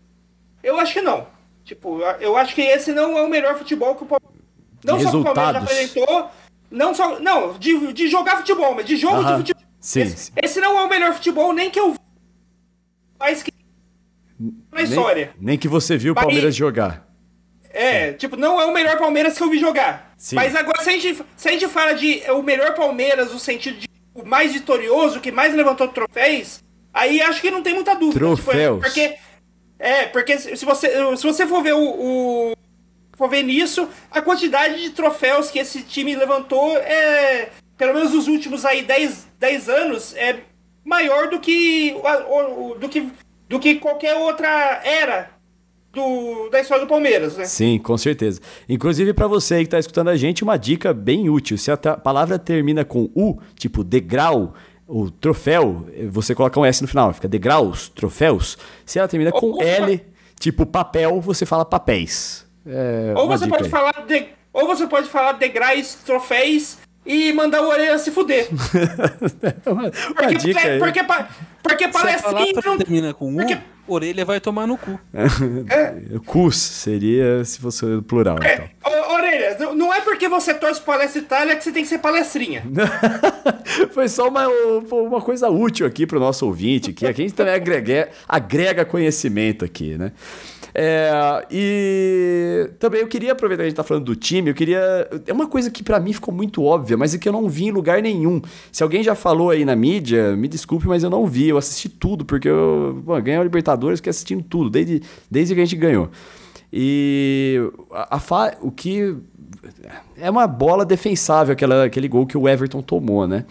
eu acho que não. Tipo, eu acho que esse não é o melhor futebol que o Palmeiras. Não só o Palmeiras apresentou, não só. Não, de, de jogar futebol, mas de jogo de futebol. Sim, esse, sim. esse, não é o melhor futebol, nem que eu mas que na história. Nem que você viu o Palmeiras jogar. É, tipo, não é o melhor Palmeiras que eu vi jogar. Sim. Mas agora, se a, gente, se a gente fala de o melhor Palmeiras no sentido de o mais vitorioso, que mais levantou troféus, aí acho que não tem muita dúvida. Troféus. Tipo, porque, é, porque se você, se você for ver o, o for ver nisso, a quantidade de troféus que esse time levantou é, pelo menos nos últimos aí 10, 10 anos, é maior do que, do que, do que qualquer outra era do, da história do Palmeiras, né? Sim, com certeza. Inclusive, para você que está escutando a gente, uma dica bem útil. Se a palavra termina com U, tipo degrau, o troféu, você coloca um S no final, fica degraus, troféus. Se ela termina com L, tipo papel, você fala papéis. É, ou você pode aí. falar de, ou você pode falar degraus, troféus e mandar o orelha se fuder. uma, porque, dica aí. porque, porque, porque palestrinha não termina com um, porque... orelha vai tomar no cu. é. Cus seria se fosse plural. É. Então. Orelha, não é porque você torce palestra Itália que você tem que ser palestrinha. Foi só uma, uma coisa útil aqui para o nosso ouvinte, que aqui a gente também agrega, agrega conhecimento aqui, né? É, e também eu queria aproveitar que a gente tá falando do time, eu queria. É uma coisa que para mim ficou muito óbvia, mas é que eu não vi em lugar nenhum. Se alguém já falou aí na mídia, me desculpe, mas eu não vi. Eu assisti tudo, porque eu bom, ganhei o Libertadores, fiquei assistindo tudo, desde, desde que a gente ganhou. E a, a o que. É uma bola defensável aquela, aquele gol que o Everton tomou, né?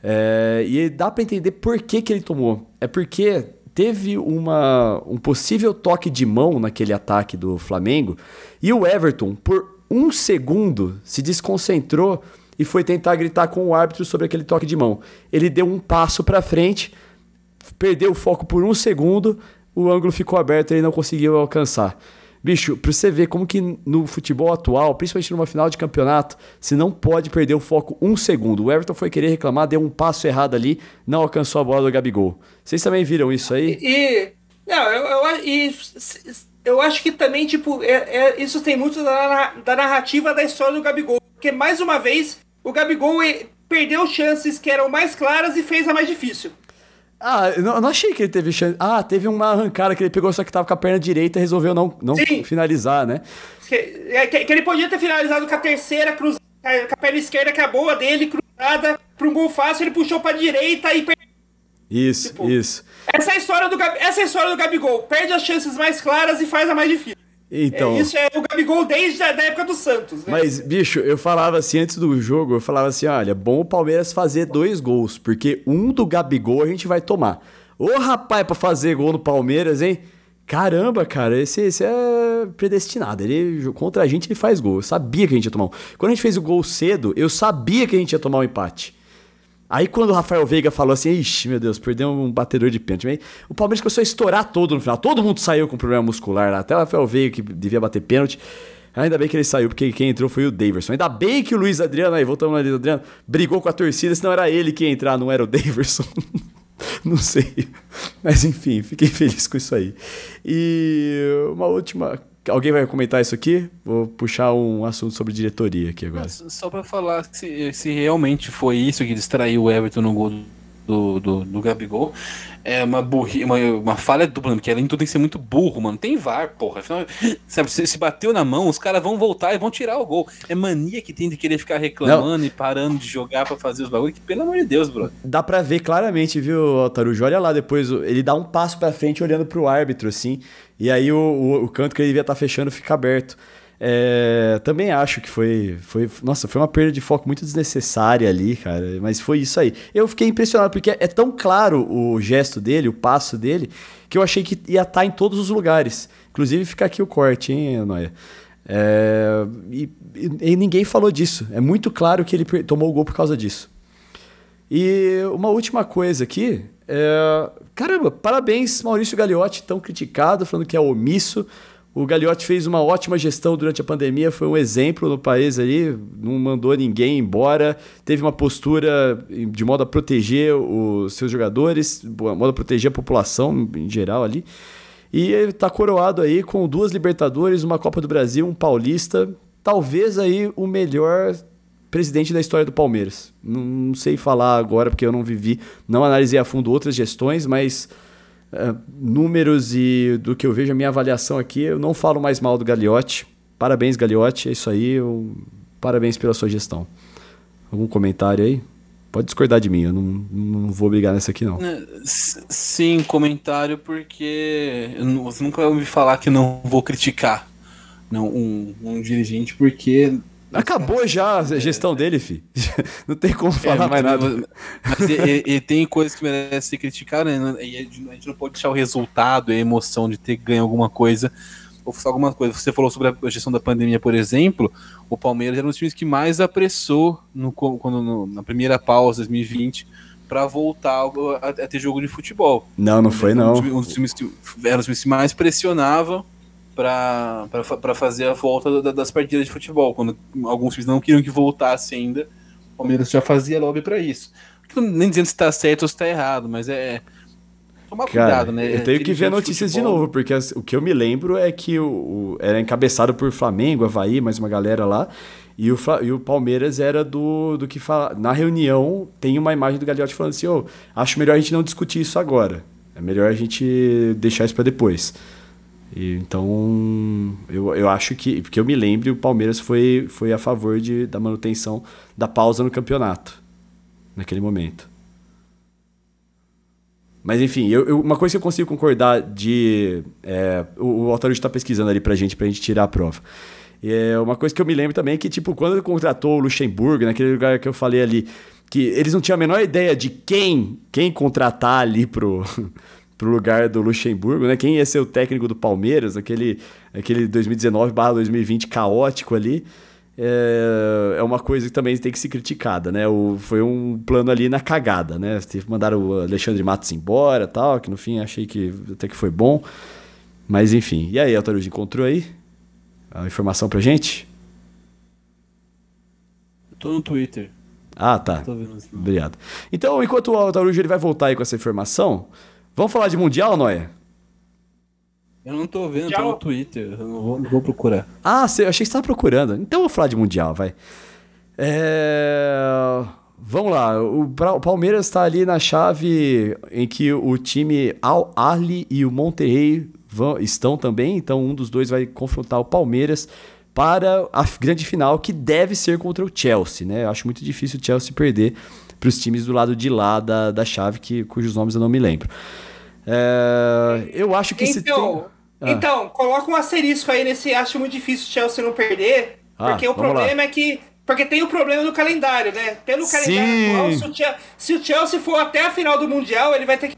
É, e dá para entender por que, que ele tomou. É porque teve uma, um possível toque de mão naquele ataque do Flamengo e o Everton, por um segundo, se desconcentrou e foi tentar gritar com o árbitro sobre aquele toque de mão. Ele deu um passo para frente, perdeu o foco por um segundo, o ângulo ficou aberto e ele não conseguiu alcançar. Bicho, pra você ver como que no futebol atual, principalmente numa final de campeonato, você não pode perder o foco um segundo. O Everton foi querer reclamar, deu um passo errado ali, não alcançou a bola do Gabigol. Vocês também viram isso aí? E. Não, eu, eu, eu acho que também, tipo, é, é, isso tem muito da, da narrativa da história do Gabigol. Porque, mais uma vez, o Gabigol perdeu chances que eram mais claras e fez a mais difícil. Ah, eu não, eu não achei que ele teve chance. Ah, teve uma arrancada que ele pegou, só que tava com a perna direita e resolveu não, não finalizar, né? Que, é, que, que, ele podia ter finalizado com a terceira cruzada, com a perna esquerda, que é a boa dele, cruzada, para um gol fácil, ele puxou pra direita e perdeu. Isso, tipo, isso. Essa é, a história do, essa é a história do Gabigol. Perde as chances mais claras e faz a mais difícil. Então, é, isso é o Gabigol desde a da época do Santos. Né? Mas, bicho, eu falava assim antes do jogo, eu falava assim: olha, bom o Palmeiras fazer dois gols, porque um do Gabigol a gente vai tomar. Ô rapaz, pra fazer gol no Palmeiras, hein? Caramba, cara, esse, esse é predestinado. Ele contra a gente ele faz gol. Eu sabia que a gente ia tomar um. Quando a gente fez o gol cedo, eu sabia que a gente ia tomar um empate. Aí quando o Rafael Veiga falou assim, ixi, meu Deus, perdeu um batedor de pênalti. O Palmeiras começou a estourar todo no final. Todo mundo saiu com problema muscular lá. Até o Rafael Veiga que devia bater pênalti. Ainda bem que ele saiu, porque quem entrou foi o Daverson. Ainda bem que o Luiz Adriano, aí voltamos no Luiz Adriano, brigou com a torcida, senão era ele que ia entrar, não era o Daverson. não sei. Mas enfim, fiquei feliz com isso aí. E uma última Alguém vai comentar isso aqui? Vou puxar um assunto sobre diretoria aqui agora. Só para falar se, se realmente foi isso que distraiu o Everton no gol do, do, do Gabigol. É uma burri, uma, uma falha dupla, porque além de tudo tem que ser muito burro, mano. Tem VAR, porra. Afinal, sabe, se, se bateu na mão, os caras vão voltar e vão tirar o gol. É mania que tem de querer ficar reclamando Não. e parando de jogar para fazer os bagulhos. Que, pelo amor de Deus, bro. Dá pra ver claramente, viu, Tarujo? Olha lá depois, ele dá um passo pra frente olhando pro árbitro, assim. E aí o, o, o canto que ele devia estar tá fechando fica aberto. É, também acho que foi, foi. Nossa, foi uma perda de foco muito desnecessária ali, cara. Mas foi isso aí. Eu fiquei impressionado, porque é tão claro o gesto dele, o passo dele, que eu achei que ia estar tá em todos os lugares. Inclusive, fica aqui o corte, hein, Noia? É, e, e, ninguém falou disso. É muito claro que ele tomou o gol por causa disso. E uma última coisa aqui. É, caramba, parabéns, Maurício Gagliotti, tão criticado, falando que é omisso. O Gagliotti fez uma ótima gestão durante a pandemia, foi um exemplo no país ali, não mandou ninguém embora, teve uma postura de modo a proteger os seus jogadores, de modo a proteger a população em geral ali. E ele está coroado aí com duas Libertadores, uma Copa do Brasil, um Paulista, talvez aí o melhor presidente da história do Palmeiras. Não, não sei falar agora porque eu não vivi, não analisei a fundo outras gestões, mas uh, números e do que eu vejo, a minha avaliação aqui, eu não falo mais mal do Gagliotti. Parabéns, Gagliotti, é isso aí. Parabéns pela sua gestão. Algum comentário aí? Pode discordar de mim, eu não, não vou brigar nessa aqui, não. É, sim, comentário, porque eu nunca ouvi falar que não vou criticar não, um, um dirigente, porque Acabou já a gestão dele, fi. Não tem como falar é, mais nada. Mas ele, ele, tem coisas que merecem ser criticadas, né? E a gente não pode deixar o resultado, a emoção de ter ganho alguma coisa, ou alguma coisa. Você falou sobre a gestão da pandemia, por exemplo. O Palmeiras era um dos times que mais apressou no, quando, no, na primeira pausa, 2020, para voltar a, a, ter jogo de futebol. Não, não foi, não. Um dos times que eram os times que mais pressionavam para fazer a volta das partidas de futebol. Quando alguns times não queriam que voltasse ainda, o Palmeiras já fazia lobby para isso. Nem dizendo se está certo ou se está errado, mas é. Tomar Cara, cuidado, né? Eu tenho que ver notícias de, de, novo, porque as, o que eu me lembro é que o, o, era encabeçado por Flamengo, Havaí, mais uma galera lá. E o, e o Palmeiras era do, do que fala. Na reunião, tem uma imagem do Gagliotti falando assim: oh, acho melhor a gente não discutir isso agora. É melhor a gente deixar isso para depois. Então, eu, eu acho que, porque eu me lembro, o Palmeiras foi, foi a favor de, da manutenção da pausa no campeonato, naquele momento. Mas enfim, eu, eu, uma coisa que eu consigo concordar de. É, o, o Altarujo está pesquisando ali pra gente, pra gente tirar a prova. É uma coisa que eu me lembro também é que, tipo, quando ele contratou o Luxemburgo, naquele lugar que eu falei ali, que eles não tinham a menor ideia de quem, quem contratar ali pro, pro lugar do Luxemburgo, né? Quem ia ser o técnico do Palmeiras, aquele, aquele 2019/2020 caótico ali. É, é uma coisa que também tem que ser criticada, né? O, foi um plano ali na cagada, né? Mandaram o Alexandre Matos embora tal, que no fim achei que até que foi bom. Mas enfim. E aí, Altarujo, encontrou aí a informação pra gente? Eu tô no Twitter. Ah, tá. Obrigado. Então, enquanto o Altarujo ele vai voltar aí com essa informação, vamos falar de Mundial, Noia? Eu não tô vendo, Mundial. tô no Twitter. Eu não vou, não vou procurar. Ah, eu achei que você tava procurando. Então eu vou falar de Mundial, vai. É... Vamos lá, o Palmeiras está ali na chave em que o time Al Ahly e o Monterrey vão, estão também, então um dos dois vai confrontar o Palmeiras para a grande final que deve ser contra o Chelsea, né? Eu acho muito difícil o Chelsea perder para os times do lado de lá da, da chave, que, cujos nomes eu não me lembro. É, eu acho que então, tem... ah. Então, coloca um asterisco aí nesse. Acho muito difícil o Chelsea não perder, ah, porque o problema lá. é que porque tem o problema do calendário, né? Pelo calendário atual, se o, Chelsea, se o Chelsea for até a final do Mundial, ele vai ter que.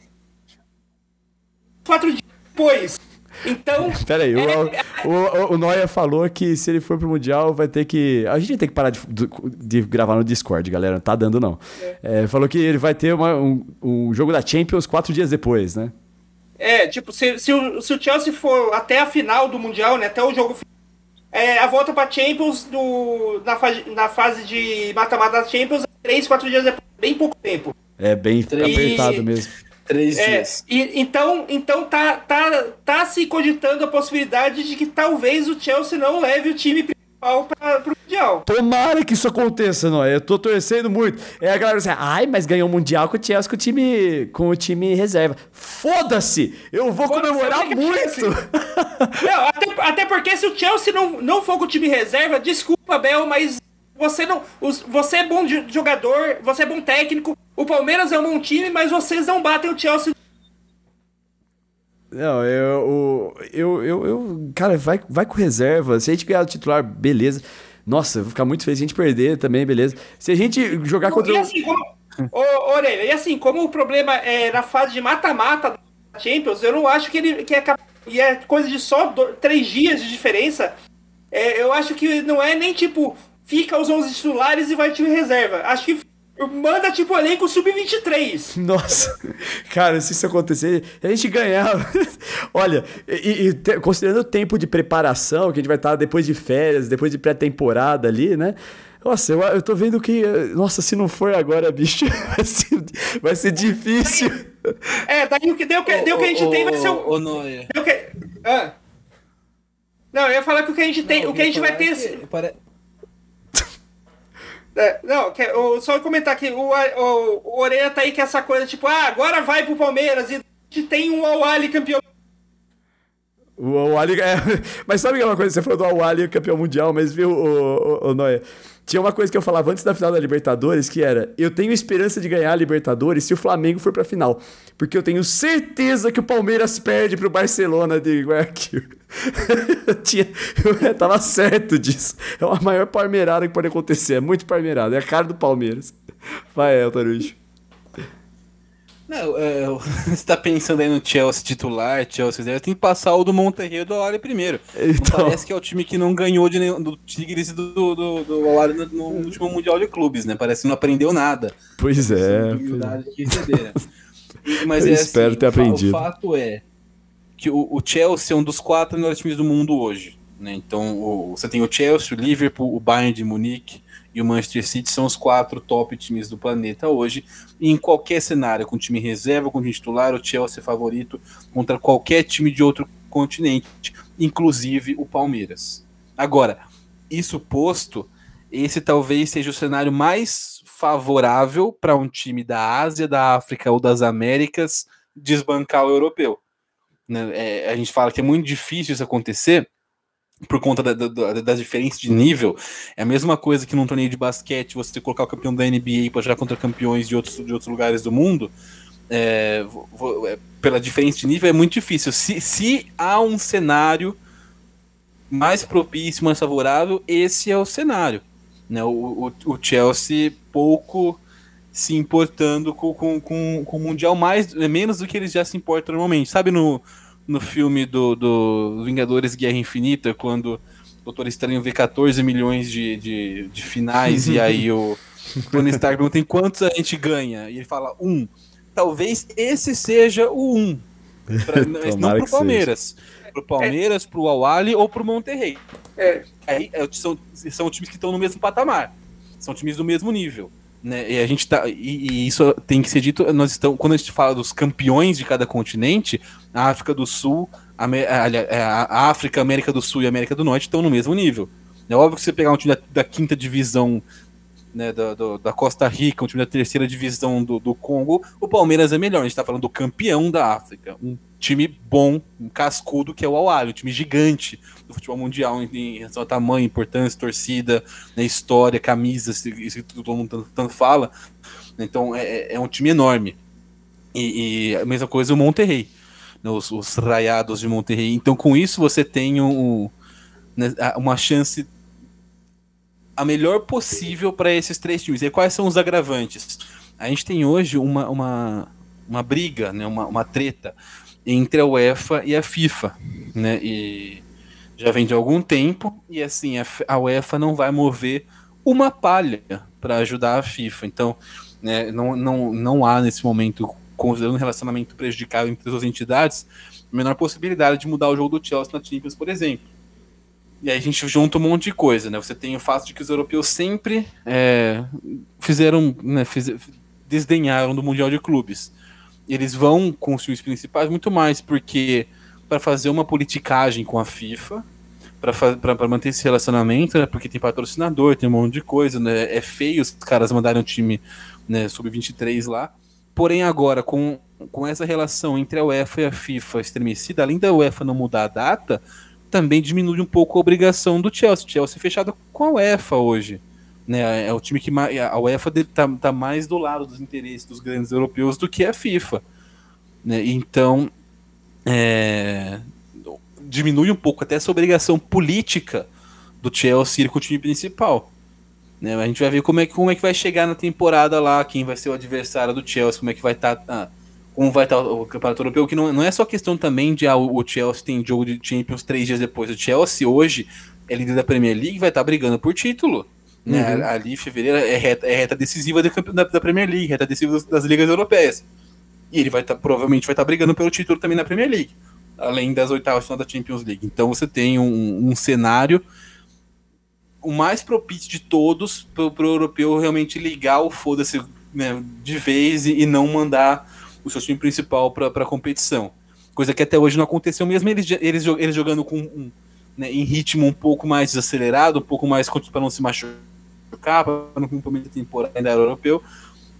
Quatro dias depois. Então. Peraí, é... o, o, o Noia falou que se ele for pro Mundial vai ter que. A gente tem que parar de, de gravar no Discord, galera. Não tá dando, não. É. É, falou que ele vai ter uma, um, um jogo da Champions quatro dias depois, né? É, tipo, se, se, o, se o Chelsea for até a final do Mundial, né? Até o jogo final é, a volta para Champions do, na, fase, na fase de mata-mata da Champions, três, quatro dias depois, bem pouco tempo. É bem apertado mesmo. Três é, dias. E, então, então tá, tá, tá se cogitando a possibilidade de que talvez o Chelsea não leve o time principal para o Mundial. Tomara que isso aconteça, não é? Eu tô torcendo muito. É a galera assim, ai, mas ganhou o Mundial com o Chelsea com o time, com o time reserva. Foda-se! Eu vou comemorar muito! não, até, até porque se o Chelsea não, não for com o time reserva, desculpa, Bel, mas você não. Você é bom jogador, você é bom técnico. O Palmeiras é um bom time, mas vocês não batem o Chelsea não, eu, eu, eu, eu, Cara, vai, vai com reserva. Se a gente ganhar o titular, beleza. Nossa, vou ficar muito feliz se a gente perder também, beleza. Se a gente jogar contra. E assim, como, ô, Orelha, e assim, como o problema é na fase de mata-mata da Champions, eu não acho que ele que é, e é coisa de só dois, três dias de diferença. É, eu acho que não é nem tipo, fica os 11 titulares e vai time reserva. Acho que Manda tipo elenco sub-23. Nossa, cara, se isso acontecer, a gente ganhar. Olha, e, e te, considerando o tempo de preparação que a gente vai estar depois de férias, depois de pré-temporada ali, né? Nossa, eu, eu tô vendo que. Nossa, se não for agora, bicho, vai ser, vai ser difícil. É, daí o que, deu, que, deu que a gente tem vai ser o. O Noia. Que, ah. Não, eu ia falar que o que a gente tem. Não, o que a gente vai ter. Que, pare... É, não, que, só comentar aqui, o, o, o tá aí com essa coisa, tipo, ah, agora vai pro Palmeiras e tem um Awali campeão. O Awali, é, mas sabe que é uma coisa, você falou do Awali campeão mundial, mas viu, o, o, o Noia, tinha uma coisa que eu falava antes da final da Libertadores, que era: eu tenho esperança de ganhar a Libertadores se o Flamengo for pra final. Porque eu tenho certeza que o Palmeiras perde pro Barcelona de Guayaquil. eu, tinha, eu tava certo disso. É a maior palmeirada que pode acontecer. É muito palmeirada. É a cara do Palmeiras. Vai, Eltarujo. Não, é, você tá pensando aí no Chelsea titular, Chelsea tem que passar o do Monterrey do Awali primeiro. Então... Parece que é o time que não ganhou de nenhum, do Tigres e do, do, do, no, no, último Mundial de Clubes, né? Parece que não aprendeu nada. Pois é. Mas Eu é espero assim, ter aprendido. O fato é que o, o, Chelsea é um dos quatro melhores times do mundo hoje. Né? Então o, você tem o Chelsea, o Liverpool, o Bayern de Munique, e o Manchester City são os quatro top times do planeta hoje. E em qualquer cenário, com time reserva, com time titular, o Chelsea é favorito contra qualquer time de outro continente, inclusive o Palmeiras. Agora, isso posto, esse talvez seja o cenário mais favorável para um time da Ásia, da África ou das Américas desbancar o europeu. Né? É, a gente fala que é muito difícil isso acontecer, por conta da, da, das diferenças de nível, é a mesma coisa que num torneio de basquete você colocar o campeão da NBA para jogar contra campeões de outros, de outros lugares do mundo. É, é, pela diferença de nível é muito difícil. Se, se há um cenário mais propício, mais favorável, esse é o cenário. Né? O, o, o Chelsea pouco se importando com, com, com, com o Mundial, mais, menos do que eles já se importam normalmente. Sabe no, no filme do, do Vingadores Guerra Infinita, quando o Doutor Estranho vê 14 milhões de, de, de finais e aí o Tony Stark pergunta em quantos a gente ganha? E ele fala um. Talvez esse seja o um. Pra, não pro Palmeiras. pro Palmeiras, é. pro Awali ou pro Monterrey. É. Aí é, são, são times que estão no mesmo patamar. São times do mesmo nível. Né? E a gente tá. E, e, isso tem que ser dito. Nós estamos, quando a gente fala dos campeões de cada continente, a África do Sul, a, a, a África, América do Sul e América do Norte estão no mesmo nível. É óbvio que você pegar um time da, da quinta divisão né, da, do, da Costa Rica, um time da terceira divisão do, do Congo, o Palmeiras é melhor. A gente está falando do campeão da África. Um time bom, um cascudo, que é o Al um time gigante do futebol mundial em, em relação a tamanho, importância, torcida, né, história, camisas, isso que todo mundo tanto, tanto fala. Então é, é, é, um time enorme. E, e, a mesma coisa o Monterrey, os, os raiados de Monterrey. Então com isso você tem um, né, uma chance a melhor possível para esses três times. E quais são os agravantes? A gente tem hoje uma, uma, uma briga, né, uma, uma treta entre a UEFA e a FIFA, né? E já vem de algum tempo e assim a, a UEFA não vai mover uma palha para ajudar a FIFA. Então, né, não, não, não há nesse momento, considerando um relacionamento prejudicável entre as duas entidades, menor possibilidade de mudar o jogo do Chelsea na Champions, por exemplo. E aí a gente junta um monte de coisa, né? Você tem o fato de que os europeus sempre é, fizeram, né, fiz, desdenharam do Mundial de Clubes. Eles vão com os times principais muito mais porque para fazer uma politicagem com a FIFA, para manter esse relacionamento, né? Porque tem patrocinador, tem um monte de coisa, né? É feio os caras mandarem um time né, sub-23 lá. Porém, agora, com, com essa relação entre a UEFA e a FIFA estremecida, além da UEFA não mudar a data, também diminui um pouco a obrigação do Chelsea. O Chelsea é fechado com a UEFA hoje. Né? É o time que a UEFA está tá mais do lado dos interesses dos grandes europeus do que a FIFA. Né? Então, é, diminui um pouco até essa obrigação política do Chelsea com o time principal. Né? A gente vai ver como é, como é que vai chegar na temporada lá, quem vai ser o adversário do Chelsea, como é que vai estar. Tá, ah, como vai estar o campeonato europeu, que não, não é só questão também de ah, o Chelsea tem jogo de Champions três dias depois. O Chelsea hoje é líder da Premier League vai estar brigando por título. Né? Uhum. Ali, fevereiro, é reta, é reta decisiva da, da, Premier League, reta decisiva das, das ligas europeias. E ele vai estar, provavelmente vai estar brigando pelo título também na Premier League, além das oitavas final da Champions League. Então você tem um, um cenário o mais propício de todos para o europeu realmente ligar o foda-se né, de vez e, e não mandar o seu time principal para a competição. Coisa que até hoje não aconteceu, mesmo eles, eles, eles jogando com um, né, em ritmo um pouco mais desacelerado, um pouco mais para não se machucar, para não comprometer a temporada ainda era europeu.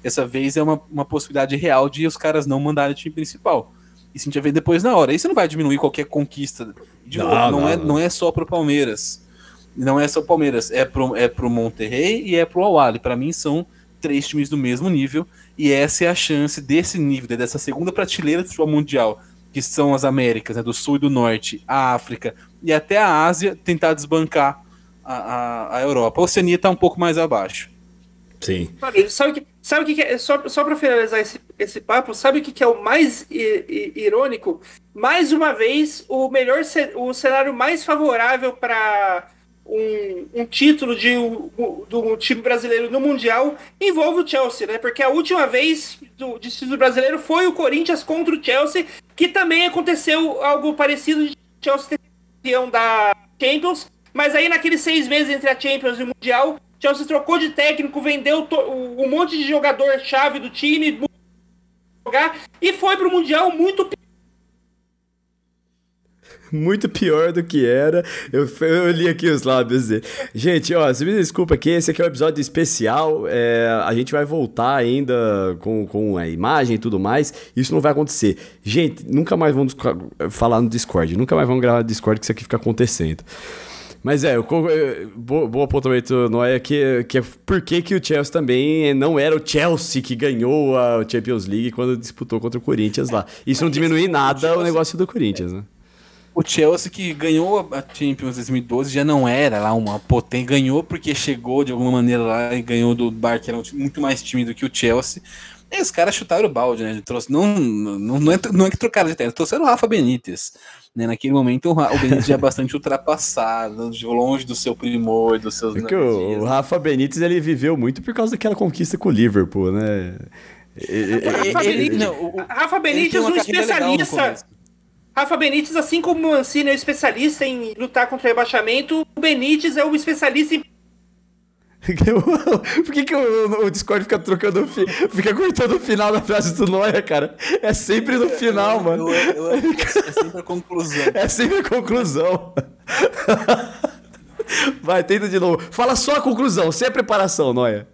Essa vez é uma, uma possibilidade real de os caras não mandarem o time principal. E se a gente ver depois na hora. Isso não vai diminuir qualquer conquista. De não, não, não, é, não é só pro Palmeiras. Não é só o Palmeiras, é pro, é pro Monterrey e é pro Awali. Para mim são três times do mesmo nível e essa é a chance desse nível, dessa segunda prateleira do futebol mundial, que são as Américas, né, do Sul e do Norte, a África e até a Ásia, tentar desbancar a, a, a Europa. A Oceania está um pouco mais abaixo. Sim. Sabe o que, sabe que, que é, só, só para finalizar esse, esse papo, sabe o que, que é o mais irônico? Mais uma vez, o melhor o cenário mais favorável para um, um título de, do time brasileiro no Mundial envolve o Chelsea, né? Porque a última vez do, de título brasileiro foi o Corinthians contra o Chelsea, que também aconteceu algo parecido de Chelsea ter campeão da Champions, mas aí naqueles seis meses entre a Champions e o Mundial, Chelsea trocou de técnico, vendeu um monte de jogador chave do time, jogar e foi para o Mundial muito muito pior do que era. Eu, eu li aqui os lábios dele. Gente, ó, você me desculpa aqui, esse aqui é um episódio especial. É, a gente vai voltar ainda com, com a imagem e tudo mais. Isso não vai acontecer. Gente, nunca mais vamos falar no Discord. Nunca mais vamos gravar no Discord que isso aqui fica acontecendo. Mas é, o bom apontamento, Noé, que, que é por que, que o Chelsea também não era o Chelsea que ganhou a Champions League quando disputou contra o Corinthians lá. Isso não diminui nada o negócio do Corinthians, né? O Chelsea que ganhou a Champions 2012 já não era lá uma potência, ganhou porque chegou de alguma maneira lá e ganhou do Bar, que era um muito mais tímido que o Chelsea. E os caras chutaram o balde, né? Trouxe, não, não, não, é, não é que trocaram de técnico, trouxeram o Rafa Benítez. Né? Naquele momento o, Benítez já é bastante ultrapassado, longe do seu primor, dos seus. É que o, o, Rafa Benítez ele viveu muito por causa daquela conquista com o Liverpool, né? Rafa, Benítez, não, o, Rafa Benítez, um especialista Rafa Benítez, assim como o Mancini é um especialista em lutar contra o rebaixamento, o Benítez é um especialista em Por que, que o, o, Discord fica trocando, fica cortando o final da frase do Noia, cara? É sempre no final, mano. Eu, eu, eu, é sempre a conclusão. É sempre a conclusão. Vai, tenta de novo. Fala só a conclusão, sem a preparação, Noia.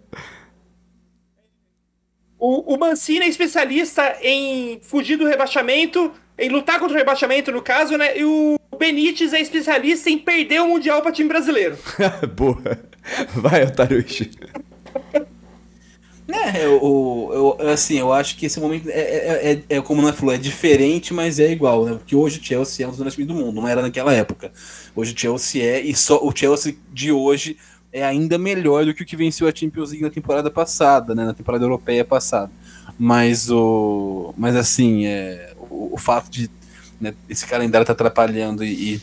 O, o Mancini é especialista em fugir do rebaixamento, em lutar contra o rebaixamento, no caso, né? E o Benítez é especialista em perder o Mundial para time brasileiro. Boa. Vai, Otarushi. É, eu, eu, assim, eu acho que esse momento é, é, é, é como não falou, é diferente, mas é igual, né? Porque hoje o Chelsea é um dos melhores times do mundo, não era naquela época. Hoje o Chelsea é, e só o Chelsea de hoje é ainda melhor do que o que venceu a Champions League na temporada passada, né? Na temporada europeia passada. Mas o. Mas assim, é, o, fato de né, esse calendário tá atrapalhando e, e,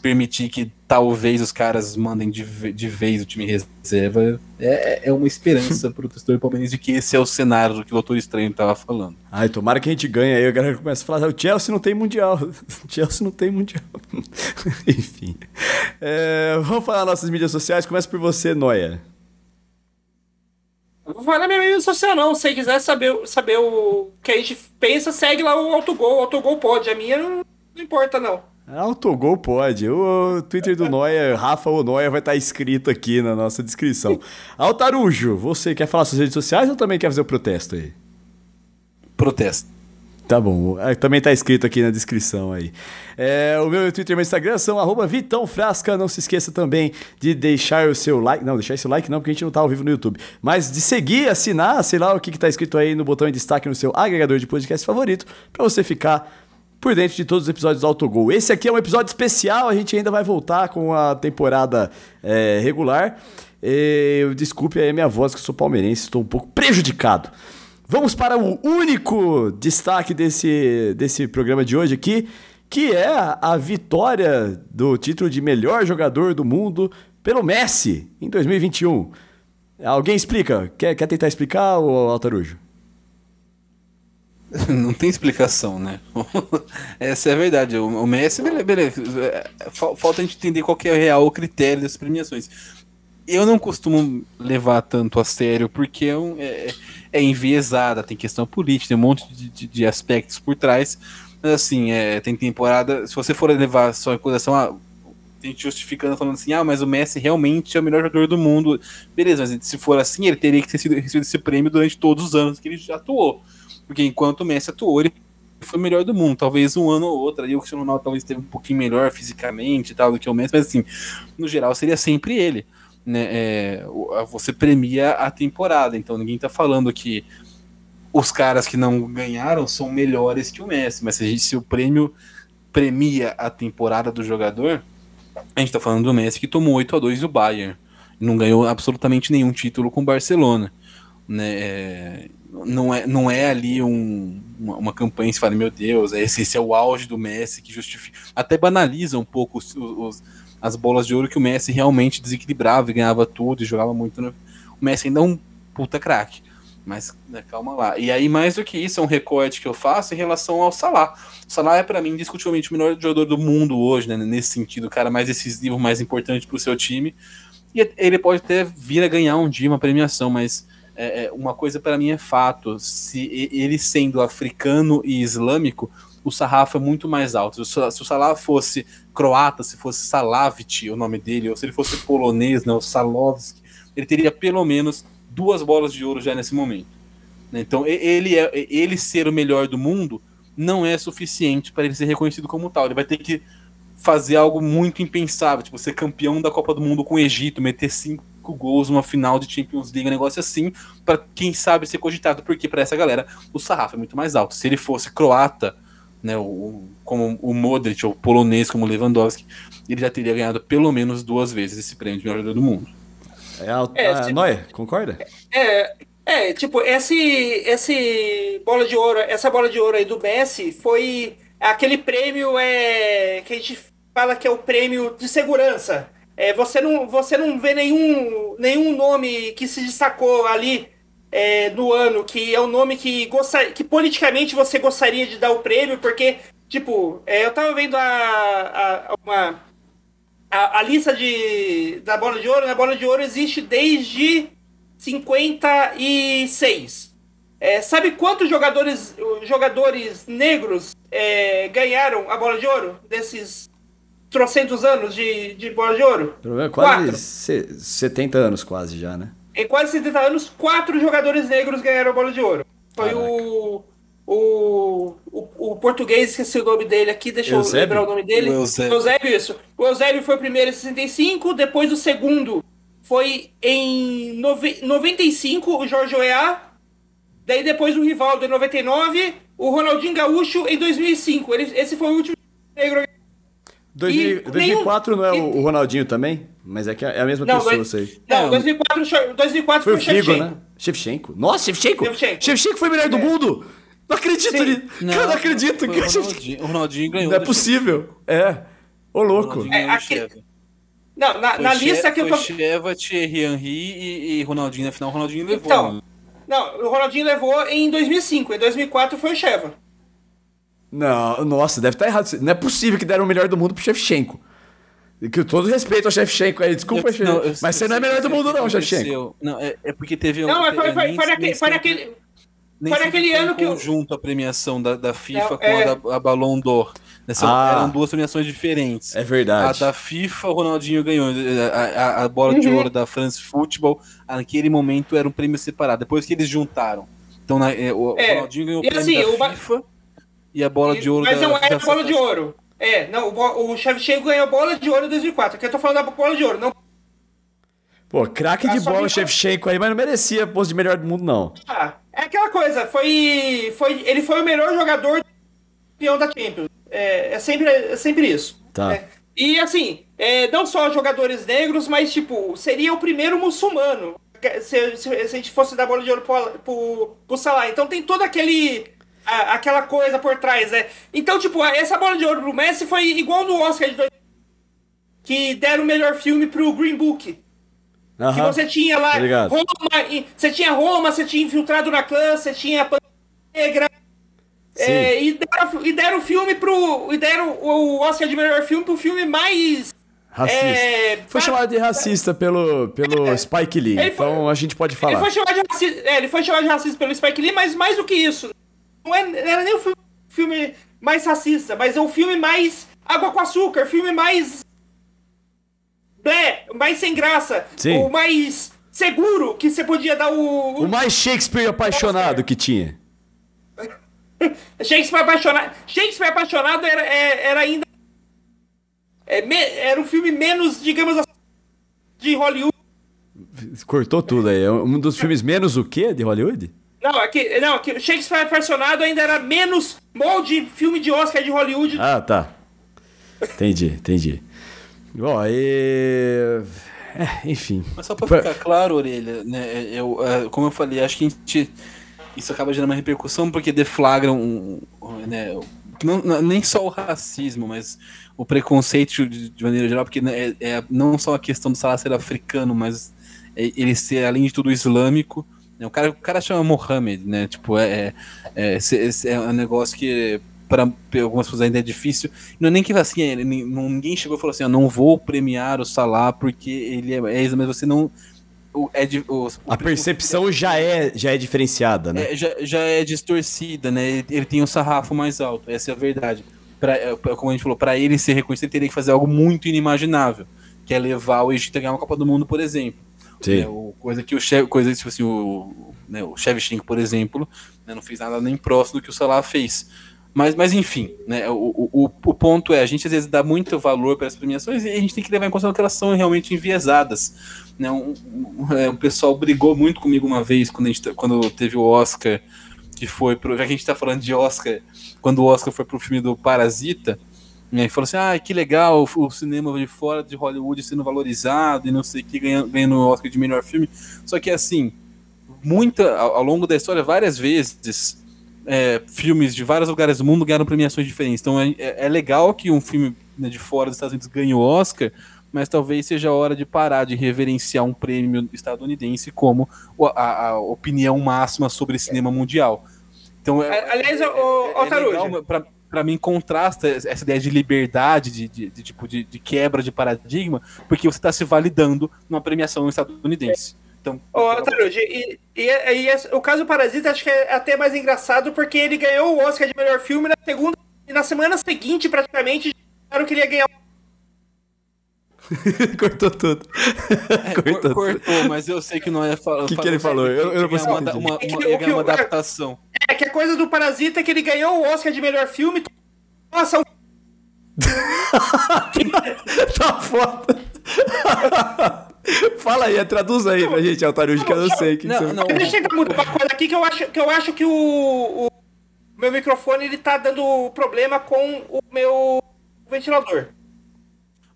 permitir que talvez os caras mandem de, de vez o time reserva é, é uma esperança pro torcedor palmeirense de que esse é o cenário do que o Doutor Estranho tava falando. Ai, tomara que a gente ganhe aí, a galera começa a falar, o Chelsea não tem mundial, o Chelsea não tem mundial. Enfim. É, vamos falar nossas mídias sociais, começa por você, Noia. Falar na minha mídia social, não. Se quiser saber, saber o que a gente pensa, segue lá o Autogol. O Autogol pode. A minha não, não importa, não. Autogol pode. O Twitter do Noia, Rafa ou Noia, vai estar escrito aqui na nossa descrição. Altarujo, você quer falar suas redes sociais ou também quer fazer o protesto aí? Protesto. Tá bom, é, também tá escrito aqui na descrição aí. É, o meu Twitter e meu Instagram são arroba Vitão Frasca. Não se esqueça também de deixar o seu like. Não, deixar esse like não, porque a gente não tá ao vivo no YouTube. Mas de seguir, assinar, sei lá o que, que tá escrito aí no botão de destaque no seu agregador de podcast favorito, para você ficar por dentro de todos os episódios do Autogol. Esse aqui é um episódio especial, a gente ainda vai voltar com a temporada é, regular. E, desculpe aí a minha voz, que eu sou palmeirense, estou um pouco prejudicado. Vamos para o único destaque desse, desse programa de hoje aqui, que é a vitória do título de melhor jogador do mundo pelo Messi em 2021. Alguém explica? Quer, quer tentar explicar, o Altarujo? Não tem explicação, né? Essa é a verdade. O, Messi, beleza, beleza. É, falta a gente entender qual é o real critério das premiações. Eu não costumo levar tanto a sério, porque é, é, é enviesada, tem questão política, tem um monte de, de, de aspectos por trás. Mas assim, é, tem temporada. Se você for levar só em consideração, ah, tem justificando, falando assim, ah, mas o Messi realmente é o melhor jogador do mundo. Beleza, mas se for assim, ele teria que ter sido, recebido esse prêmio durante todos os anos que ele já atuou. Porque enquanto o Messi atuou, ele foi o melhor do mundo. Talvez um ano ou outro ali, o Cristiano Ronaldo talvez esteve um pouquinho melhor fisicamente tal do que o Messi, mas assim, no geral seria sempre ele né, é, você premia a temporada. Então ninguém está falando que os caras que não ganharam são melhores que o Messi, mas se, gente, se o prêmio premia a temporada do jogador, a gente está falando do Messi que tomou 8 a 2 do Bayern não ganhou absolutamente nenhum título com o Barcelona. Né, é, não, é, não é ali um, uma, uma, campanha que se fala, meu Deus, esse, esse é o auge do Messi que justifica. Até banaliza um pouco os, os as bolas de ouro que o Messi realmente desequilibrava e ganhava tudo e jogava muito. No... O Messi ainda é um puta craque. Mas né, calma lá. E aí, mais do que isso, é um recorte que eu faço em relação ao Salah. O Salah é, para mim, indiscutivelmente o melhor jogador do mundo hoje, né? Nesse sentido, o cara mais decisivo, mais importante pro seu time. E ele pode até vir a ganhar um dia uma premiação, mas é, é uma coisa para mim é fato. Se ele sendo africano e islâmico, o sarrafo é muito mais alto. Se o Salah fosse croata, se fosse Salavit o nome dele, ou se ele fosse polonês, né, o Salovski, ele teria pelo menos duas bolas de ouro já nesse momento. Né? Então, ele, é, ele ser o melhor do mundo não é suficiente para ele ser reconhecido como tal. Ele vai ter que fazer algo muito impensável, tipo ser campeão da Copa do Mundo com o Egito, meter cinco gols numa final de Champions League, um negócio assim, para quem sabe ser cogitado, porque para essa galera o sarrafo é muito mais alto. Se ele fosse croata, né, o, como o Modric ou polonês como Lewandowski, ele já teria ganhado pelo menos duas vezes esse prêmio de melhor jogador do mundo. É, a, é, a, tipo, Noé, concorda? É, é, tipo, esse, esse bola de ouro, essa bola de ouro aí do Messi foi aquele prêmio é, que a gente fala que é o prêmio de segurança. É, você, não, você não vê nenhum, nenhum nome que se destacou ali é, do ano, que é o nome que, gosta, que politicamente você gostaria de dar o prêmio, porque Tipo, é, eu tava vendo a, a, uma, a, a, lista de, da bola de ouro. Né? bola de ouro existe desde 56. É, sabe quantos jogadores, jogadores negros é, ganharam a bola de ouro desses trocentos anos de, de bola de ouro? Quase quatro. 70 anos quase já, né? Em quase 70 anos, quatro jogadores negros ganharam a bola de ouro. Foi o, o, o, o, português, esqueci o nome dele aqui, deixa Eusébio? eu lembrar o nome dele. O Eusébio. Eusébio, isso. O Eusébio foi o primeiro em 65, depois o segundo foi em 95, o Jorge Oea. Daí depois o Rivaldo em 99, o Ronaldinho Gaúcho em 2005. Ele, esse foi o último negro. 2000, 2004 nenhum, não é o, o Ronaldinho também? Mas é que é a mesma não, pessoa, dois, sei. Não, 2004, 2004 foi, foi o Figo, né? Shevchenko. Nossa, Shevchenko! Shevchenko, Shevchenko foi o melhor é. do mundo! Não acredito nisso! Não, Cara, não acredito que o Ronaldinho, o Ronaldinho ganhou. Não é possível. É. Ô, louco. É, aqui... Não, na, na lista que eu tô. Sheva, Thierry Henry e, e Ronaldinho na final. O Ronaldinho levou. Então, né? não, o Ronaldinho levou em 2005. Em 2004 foi o Sheva. Não, nossa, deve estar errado. Não é possível que deram o melhor do mundo pro Shevchenko. Que todo respeito ao Shevchenko aí, desculpa, eu, não, eu, mas você não é melhor do mundo, não, Shevchenko. Não, é, é porque teve. Não, mas foi, foi, foi, naquele, foi naquele. Foi naquele ano que. conjunto a premiação da, da FIFA é, com a, da, a Ballon d'Or. Nessa, ah, eram duas premiações diferentes. É verdade. A da FIFA, o Ronaldinho ganhou. A, a, a bola uhum. de ouro da France Football, naquele momento era um prêmio separado. Depois que eles juntaram. Então, na, é, o, é. Ronaldinho ganhou o prêmio assim, da FIFA e a bola e, de ouro mas da Mas não era a bola de ouro. É, não, o, o Shevchenko ganhou bola de ouro em 2004. Aqui eu tô falando da bola de ouro, não. Pô, craque de bola o Shevchenko aí, mas não merecia posto de melhor do mundo, não. Ah, é aquela coisa, foi, foi, ele foi o melhor jogador campeão da Champions. É, é, sempre, é sempre isso. Tá. É, e assim, é, não só jogadores negros, mas tipo, seria o primeiro muçulmano se, se, se a gente fosse dar bola de ouro pro, pro, pro Salah. Então tem todo aquele a, aquela coisa por trás, né? Então, tipo, essa bola de ouro pro Messi foi igual no Oscar de dois... que deram o melhor filme pro Green Book. Uhum. Que você tinha lá Roma, você tinha Roma, você tinha Infiltrado na Clã, você tinha Negra. É, e, deram, e deram o filme pro. E deram o Oscar de melhor filme pro filme mais. Racista. É, foi chamado de racista pelo, pelo é, Spike Lee, foi, então a gente pode falar. Ele foi, chamado de racista, é, ele foi chamado de racista pelo Spike Lee, mas mais do que isso. Não, é, não era nem o filme, filme mais racista, mas é o filme mais água com açúcar, filme mais. Blé, mais sem graça. Sim. O mais seguro que você podia dar o. O, o mais Shakespeare apaixonado que tinha. Shakespeare apaixonado. Shakespeare apaixonado era, é, era ainda. É, era um filme menos, digamos assim, de Hollywood. Cortou tudo aí. É um dos filmes menos o quê de Hollywood? Não, aqui, não, aqui, Shakespeare apaixonado ainda era menos molde filme de Oscar de Hollywood. Ah, tá. Entendi, entendi. Bom, e... É, enfim. Mas só pra ficar claro, Orelha, né, eu, é, como eu falei, acho que a gente, isso acaba gerando uma repercussão porque deflagram um, né, não, nem só o racismo, mas o preconceito de, de maneira geral, porque né, é, é, não só a questão do Salah ser africano, mas é, ele ser, além de tudo, islâmico, o cara, o cara chama Mohammed, né? Tipo, é, é, é, é um negócio que para algumas pessoas ainda é difícil. Não é nem que assim, ele, ninguém chegou e falou assim: eu não vou premiar o Salah porque ele é, é mas você não. O, é o, a percepção é, já, é, já é diferenciada, né? É, já, já é distorcida, né? Ele, ele tem um sarrafo mais alto, essa é a verdade. Pra, é, como a gente falou, para ele ser reconhecido, ele teria que fazer algo muito inimaginável, que é levar o Egito a ganhar uma Copa do Mundo, por exemplo. Né, o, coisa que o chefe, coisa tipo assim, o, né, o por exemplo, né, não fez nada nem próximo do que o Salah fez. Mas, mas enfim, né, o, o, o ponto é, a gente às vezes dá muito valor para as premiações e a gente tem que levar em consideração que elas são realmente enviesadas. Né, um, um, é, o pessoal brigou muito comigo uma vez quando, a gente, quando teve o Oscar, que foi pro, já que a gente está falando de Oscar, quando o Oscar foi pro filme do Parasita, e falou assim: ah, que legal o cinema de fora de Hollywood sendo valorizado e não sei o que, ganhando, ganhando o Oscar de melhor filme. Só que assim, muita, ao, ao longo da história, várias vezes, é, filmes de vários lugares do mundo ganharam premiações diferentes. Então é, é legal que um filme né, de fora dos Estados Unidos ganhe o Oscar, mas talvez seja a hora de parar de reverenciar um prêmio estadunidense como a, a opinião máxima sobre cinema mundial. Então, é, Aliás, o, o, é, é para mim contrasta essa ideia de liberdade, de, de, de tipo de, de, quebra de paradigma, porque você está se validando numa premiação estadunidense. Então, Taruji, e, e, e, e, o caso Parasita acho que é até mais engraçado porque ele ganhou o Oscar de melhor filme na segunda e na semana seguinte, praticamente, disseram que ele ia ganhar cortou tudo. É, cortou, cortou, mas eu sei que não ia falar. O que, que ele falou? Eu, eu não consigo uma, uma, uma, uma adaptação. É que a coisa do Parasita é que ele ganhou o Oscar de melhor filme. Nossa, um... tá foda. Fala aí, traduz aí pra gente, Altarujo, que eu não sei. Que não, você... não, Deixa eu mudar uma coisa aqui que eu acho que, eu acho que o, o meu microfone ele tá dando problema com o meu ventilador.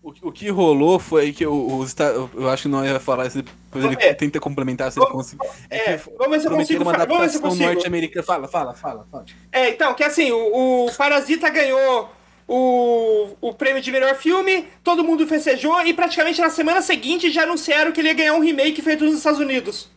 O, o que rolou foi que os eu acho que não ia falar isso, depois ele é. tenta complementar se ele conseguir. É, é, vamos ver se eu consigo. Uma adaptação vamos ver se eu consigo. norte-americana. Fala, fala, fala, fala. É, então, que assim, o, o Parasita ganhou o, o prêmio de melhor filme, todo mundo festejou e praticamente na semana seguinte já anunciaram que ele ia ganhar um remake feito nos Estados Unidos.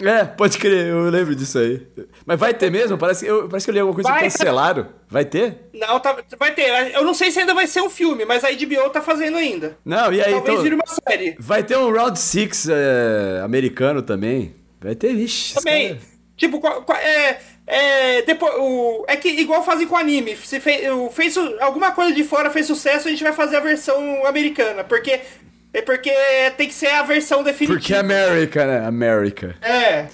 É, pode crer, eu lembro disso aí. Mas vai ter mesmo? Parece, eu, parece que eu li alguma coisa vai, que cancelaram. Vai ter? Não, tá, vai ter. Eu não sei se ainda vai ser um filme, mas a HBO tá fazendo ainda. Não, e aí. Talvez então, vire uma série. Vai ter um Round 6 é, americano também. Vai ter, vixe. Também. Cara... Tipo, é, é, depois, o, é que igual fazem com anime. Se fez, fez alguma coisa de fora fez sucesso, a gente vai fazer a versão americana. Porque é porque tem que ser a versão definitiva. Porque é América, né? América. É.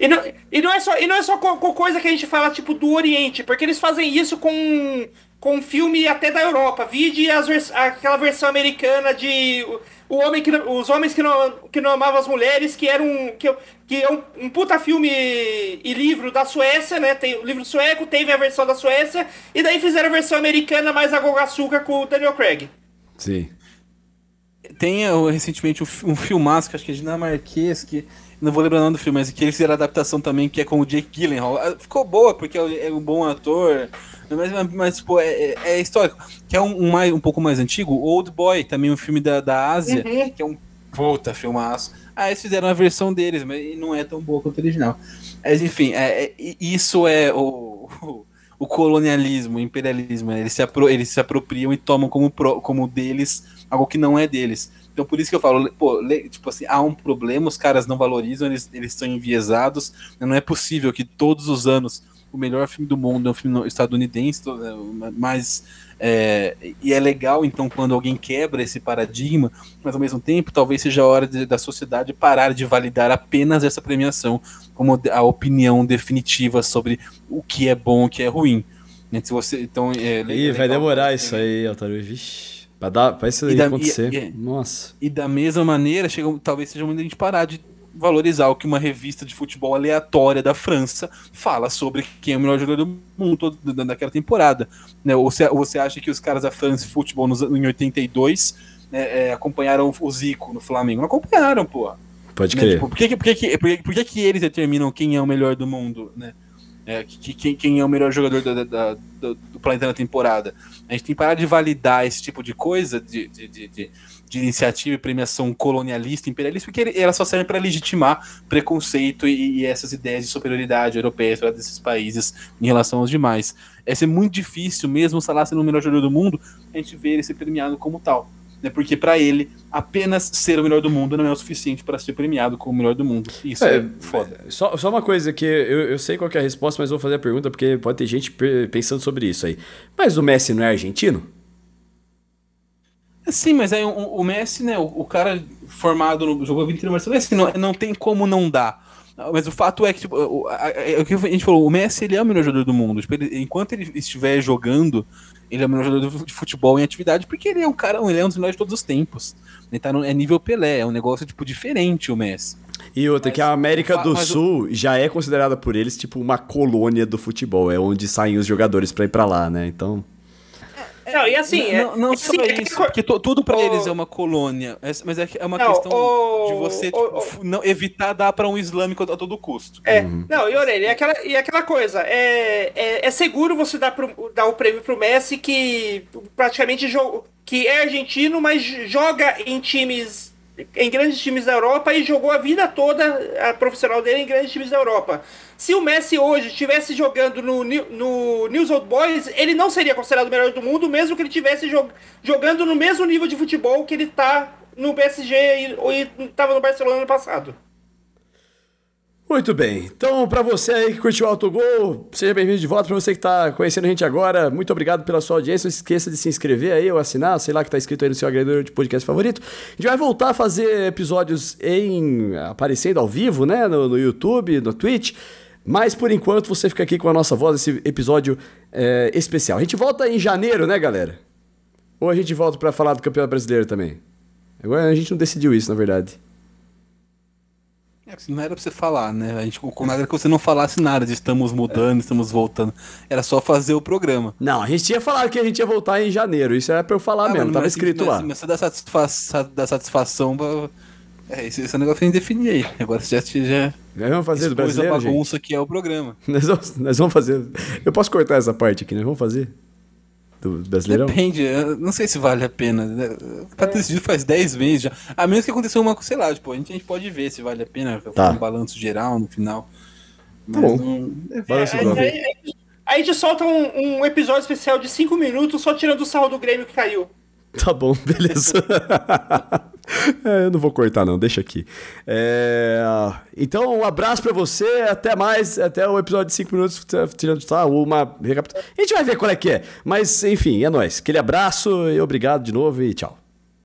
E não, e não é só, e não é só com, coisa que a gente fala, tipo, do Oriente, porque eles fazem isso com, com filme até da Europa. Vide as, aquela versão americana de o homem que, os homens que não, que não amavam as mulheres, que era um, que, que é um, um puta filme e livro da Suécia, né? Tem o livro sueco, teve a versão da Suécia, e daí fizeram a versão americana mais a açúcar com o Daniel Craig. Sim. Tem recentemente um, um filmaço, que acho que é dinamarquês, que não vou lembrar o nome do filme, mas que eles fizeram adaptação também, que é com o Jake Gyllenhaal. Ah, ficou boa, porque é um bom ator, mas, mas pô, é, é, é histórico. Que é um, um, mais, um pouco mais antigo, Old Boy, também um filme da, da Ásia, uhum. que é um puta filmaço. Ah, eles fizeram a versão deles, mas não é tão boa quanto o original. Mas enfim, é, é isso é o, o, colonialismo, o imperialismo. Né? Eles se, eles se apropriam e tomam como, como deles algo que não é deles. Então por isso que eu falo, pô, tipo assim, há um problema, os caras não valorizam, eles, eles estão enviesados. Não é possível que todos os anos o melhor filme do mundo é um filme estadunidense, é, mas é, e é legal então quando alguém quebra esse paradigma, mas ao mesmo tempo talvez seja a hora de, da sociedade parar de validar apenas essa premiação como a opinião definitiva sobre o que é bom, o que é ruim. Né, se você então é, Ih, vai demorar isso aí, Otário. Vixe. Pra, dar, pra isso aí da, acontecer. E, e, Nossa. E da mesma maneira, chega, talvez seja muito a gente parar de valorizar o que uma revista de futebol aleatória da França fala sobre quem é o melhor jogador do mundo daquela temporada. Né? Ou, você, acha que os caras da France Futebol nos, em 82 né, é, acompanharam o Zico no Flamengo? Não acompanharam, pô. Pode né? crer. Tipo, por, que, por, que, por, que, por que, que eles determinam quem é o melhor do mundo, né? É, que, que, quem é o melhor jogador do, do, do, do, planeta na temporada. A gente tem que parar de validar esse tipo de coisa, de, de, de, de, de iniciativa e premiação colonialista, imperialista, porque ela só serve para legitimar preconceito e, e, essas ideias de superioridade europeia desses países em relação aos demais. É ser muito difícil, mesmo o Salah sendo o melhor jogador do mundo, a gente ver ele ser premiado como tal né? Porque para ele, apenas ser o melhor do mundo não é o suficiente para ser premiado como o melhor do mundo. Isso é, é foda. Só, só uma coisa que eu, eu sei qual é a resposta, mas vou fazer a pergunta porque pode ter gente pensando sobre isso aí. Mas o Messi não é argentino? Sim, mas aí o, o Messi, né, o, o, cara formado no jogo 20 no Barcelona, assim, não, não tem como não dar. Mas o fato é que, tipo, o, a, a, é o que a gente falou, o Messi ele é o melhor jogador do mundo. Tipo, ele, enquanto ele estiver jogando, ele é o melhor jogador de futebol em atividade, porque ele é um cara, ele é um dos melhores de todos os tempos. Ele tá no, é nível Pelé, é um negócio, tipo, diferente o Messi. E outra, mas, que a América do Sul já é considerada por eles, tipo, uma colônia do futebol. É onde saem os jogadores para ir para lá, né? Então... Não, e assim. Não, é, não é, só assim, isso, porque tudo para eles é uma colônia. É, mas é, é uma não, questão o, de você o, tipo, não, evitar dar para um islâmico a todo custo. É, uhum. não, e Orelha, e aquela, e aquela coisa, é, é, é seguro você dar, pro, dar o prêmio pro Messi que praticamente que é argentino, mas joga em times em grandes times da Europa e jogou a vida toda a profissional dele em grandes times da Europa. Se o Messi hoje estivesse jogando no, no News Old Boys, ele não seria considerado o melhor do mundo, mesmo que ele estivesse jog, jogando no mesmo nível de futebol que ele tá no PSG e estava no Barcelona no passado. Muito bem. Então, para você aí que curtiu o Autogol, seja bem-vindo de volta. Para você que está conhecendo a gente agora, muito obrigado pela sua audiência. Não esqueça de se inscrever aí ou assinar, sei lá que está inscrito aí no seu agregador de podcast favorito. A gente vai voltar a fazer episódios em aparecendo ao vivo, né, no, no YouTube, no Twitch. Mas por enquanto você fica aqui com a nossa voz, esse episódio é, especial. A gente volta em janeiro, né, galera? Ou a gente volta para falar do Campeonato Brasileiro também? Agora a gente não decidiu isso, na verdade. É, não era pra você falar, né? A gente com nada que você não falasse nada de estamos mudando, é. estamos voltando. Era só fazer o programa. Não, a gente tinha falado que a gente ia voltar em janeiro. Isso era pra eu falar ah, mesmo, tava escrito lá. Mas você dá, satisfa dá satisfação pra... É, esse, esse negócio a gente definir aí. Agora você já, já nós vamos fazer do brasileiro, a bagunça gente. que é o programa. Nós vamos, nós vamos fazer... Eu posso cortar essa parte aqui, nós vamos fazer? do Brasileirão? Depende, não sei se vale a pena. Tá decidido faz 10 meses já. A menos que aconteceu uma coisa, sei lá, tipo, a gente, a gente pode ver se vale a pena tá. um balanço geral no final. Tá bom. Não... É, aí, aí, a gente solta um, um episódio especial de 5 minutos só tirando o sarro do Grêmio que caiu. Tá bom, beleza. é, eu não vou cortar, não, deixa aqui. É... Então, um abraço para você, até mais, até o episódio de 5 minutos, tirando tá, uma recapitulação. A gente vai ver qual é que é. Mas, enfim, é nóis. Aquele abraço e obrigado de novo e tchau.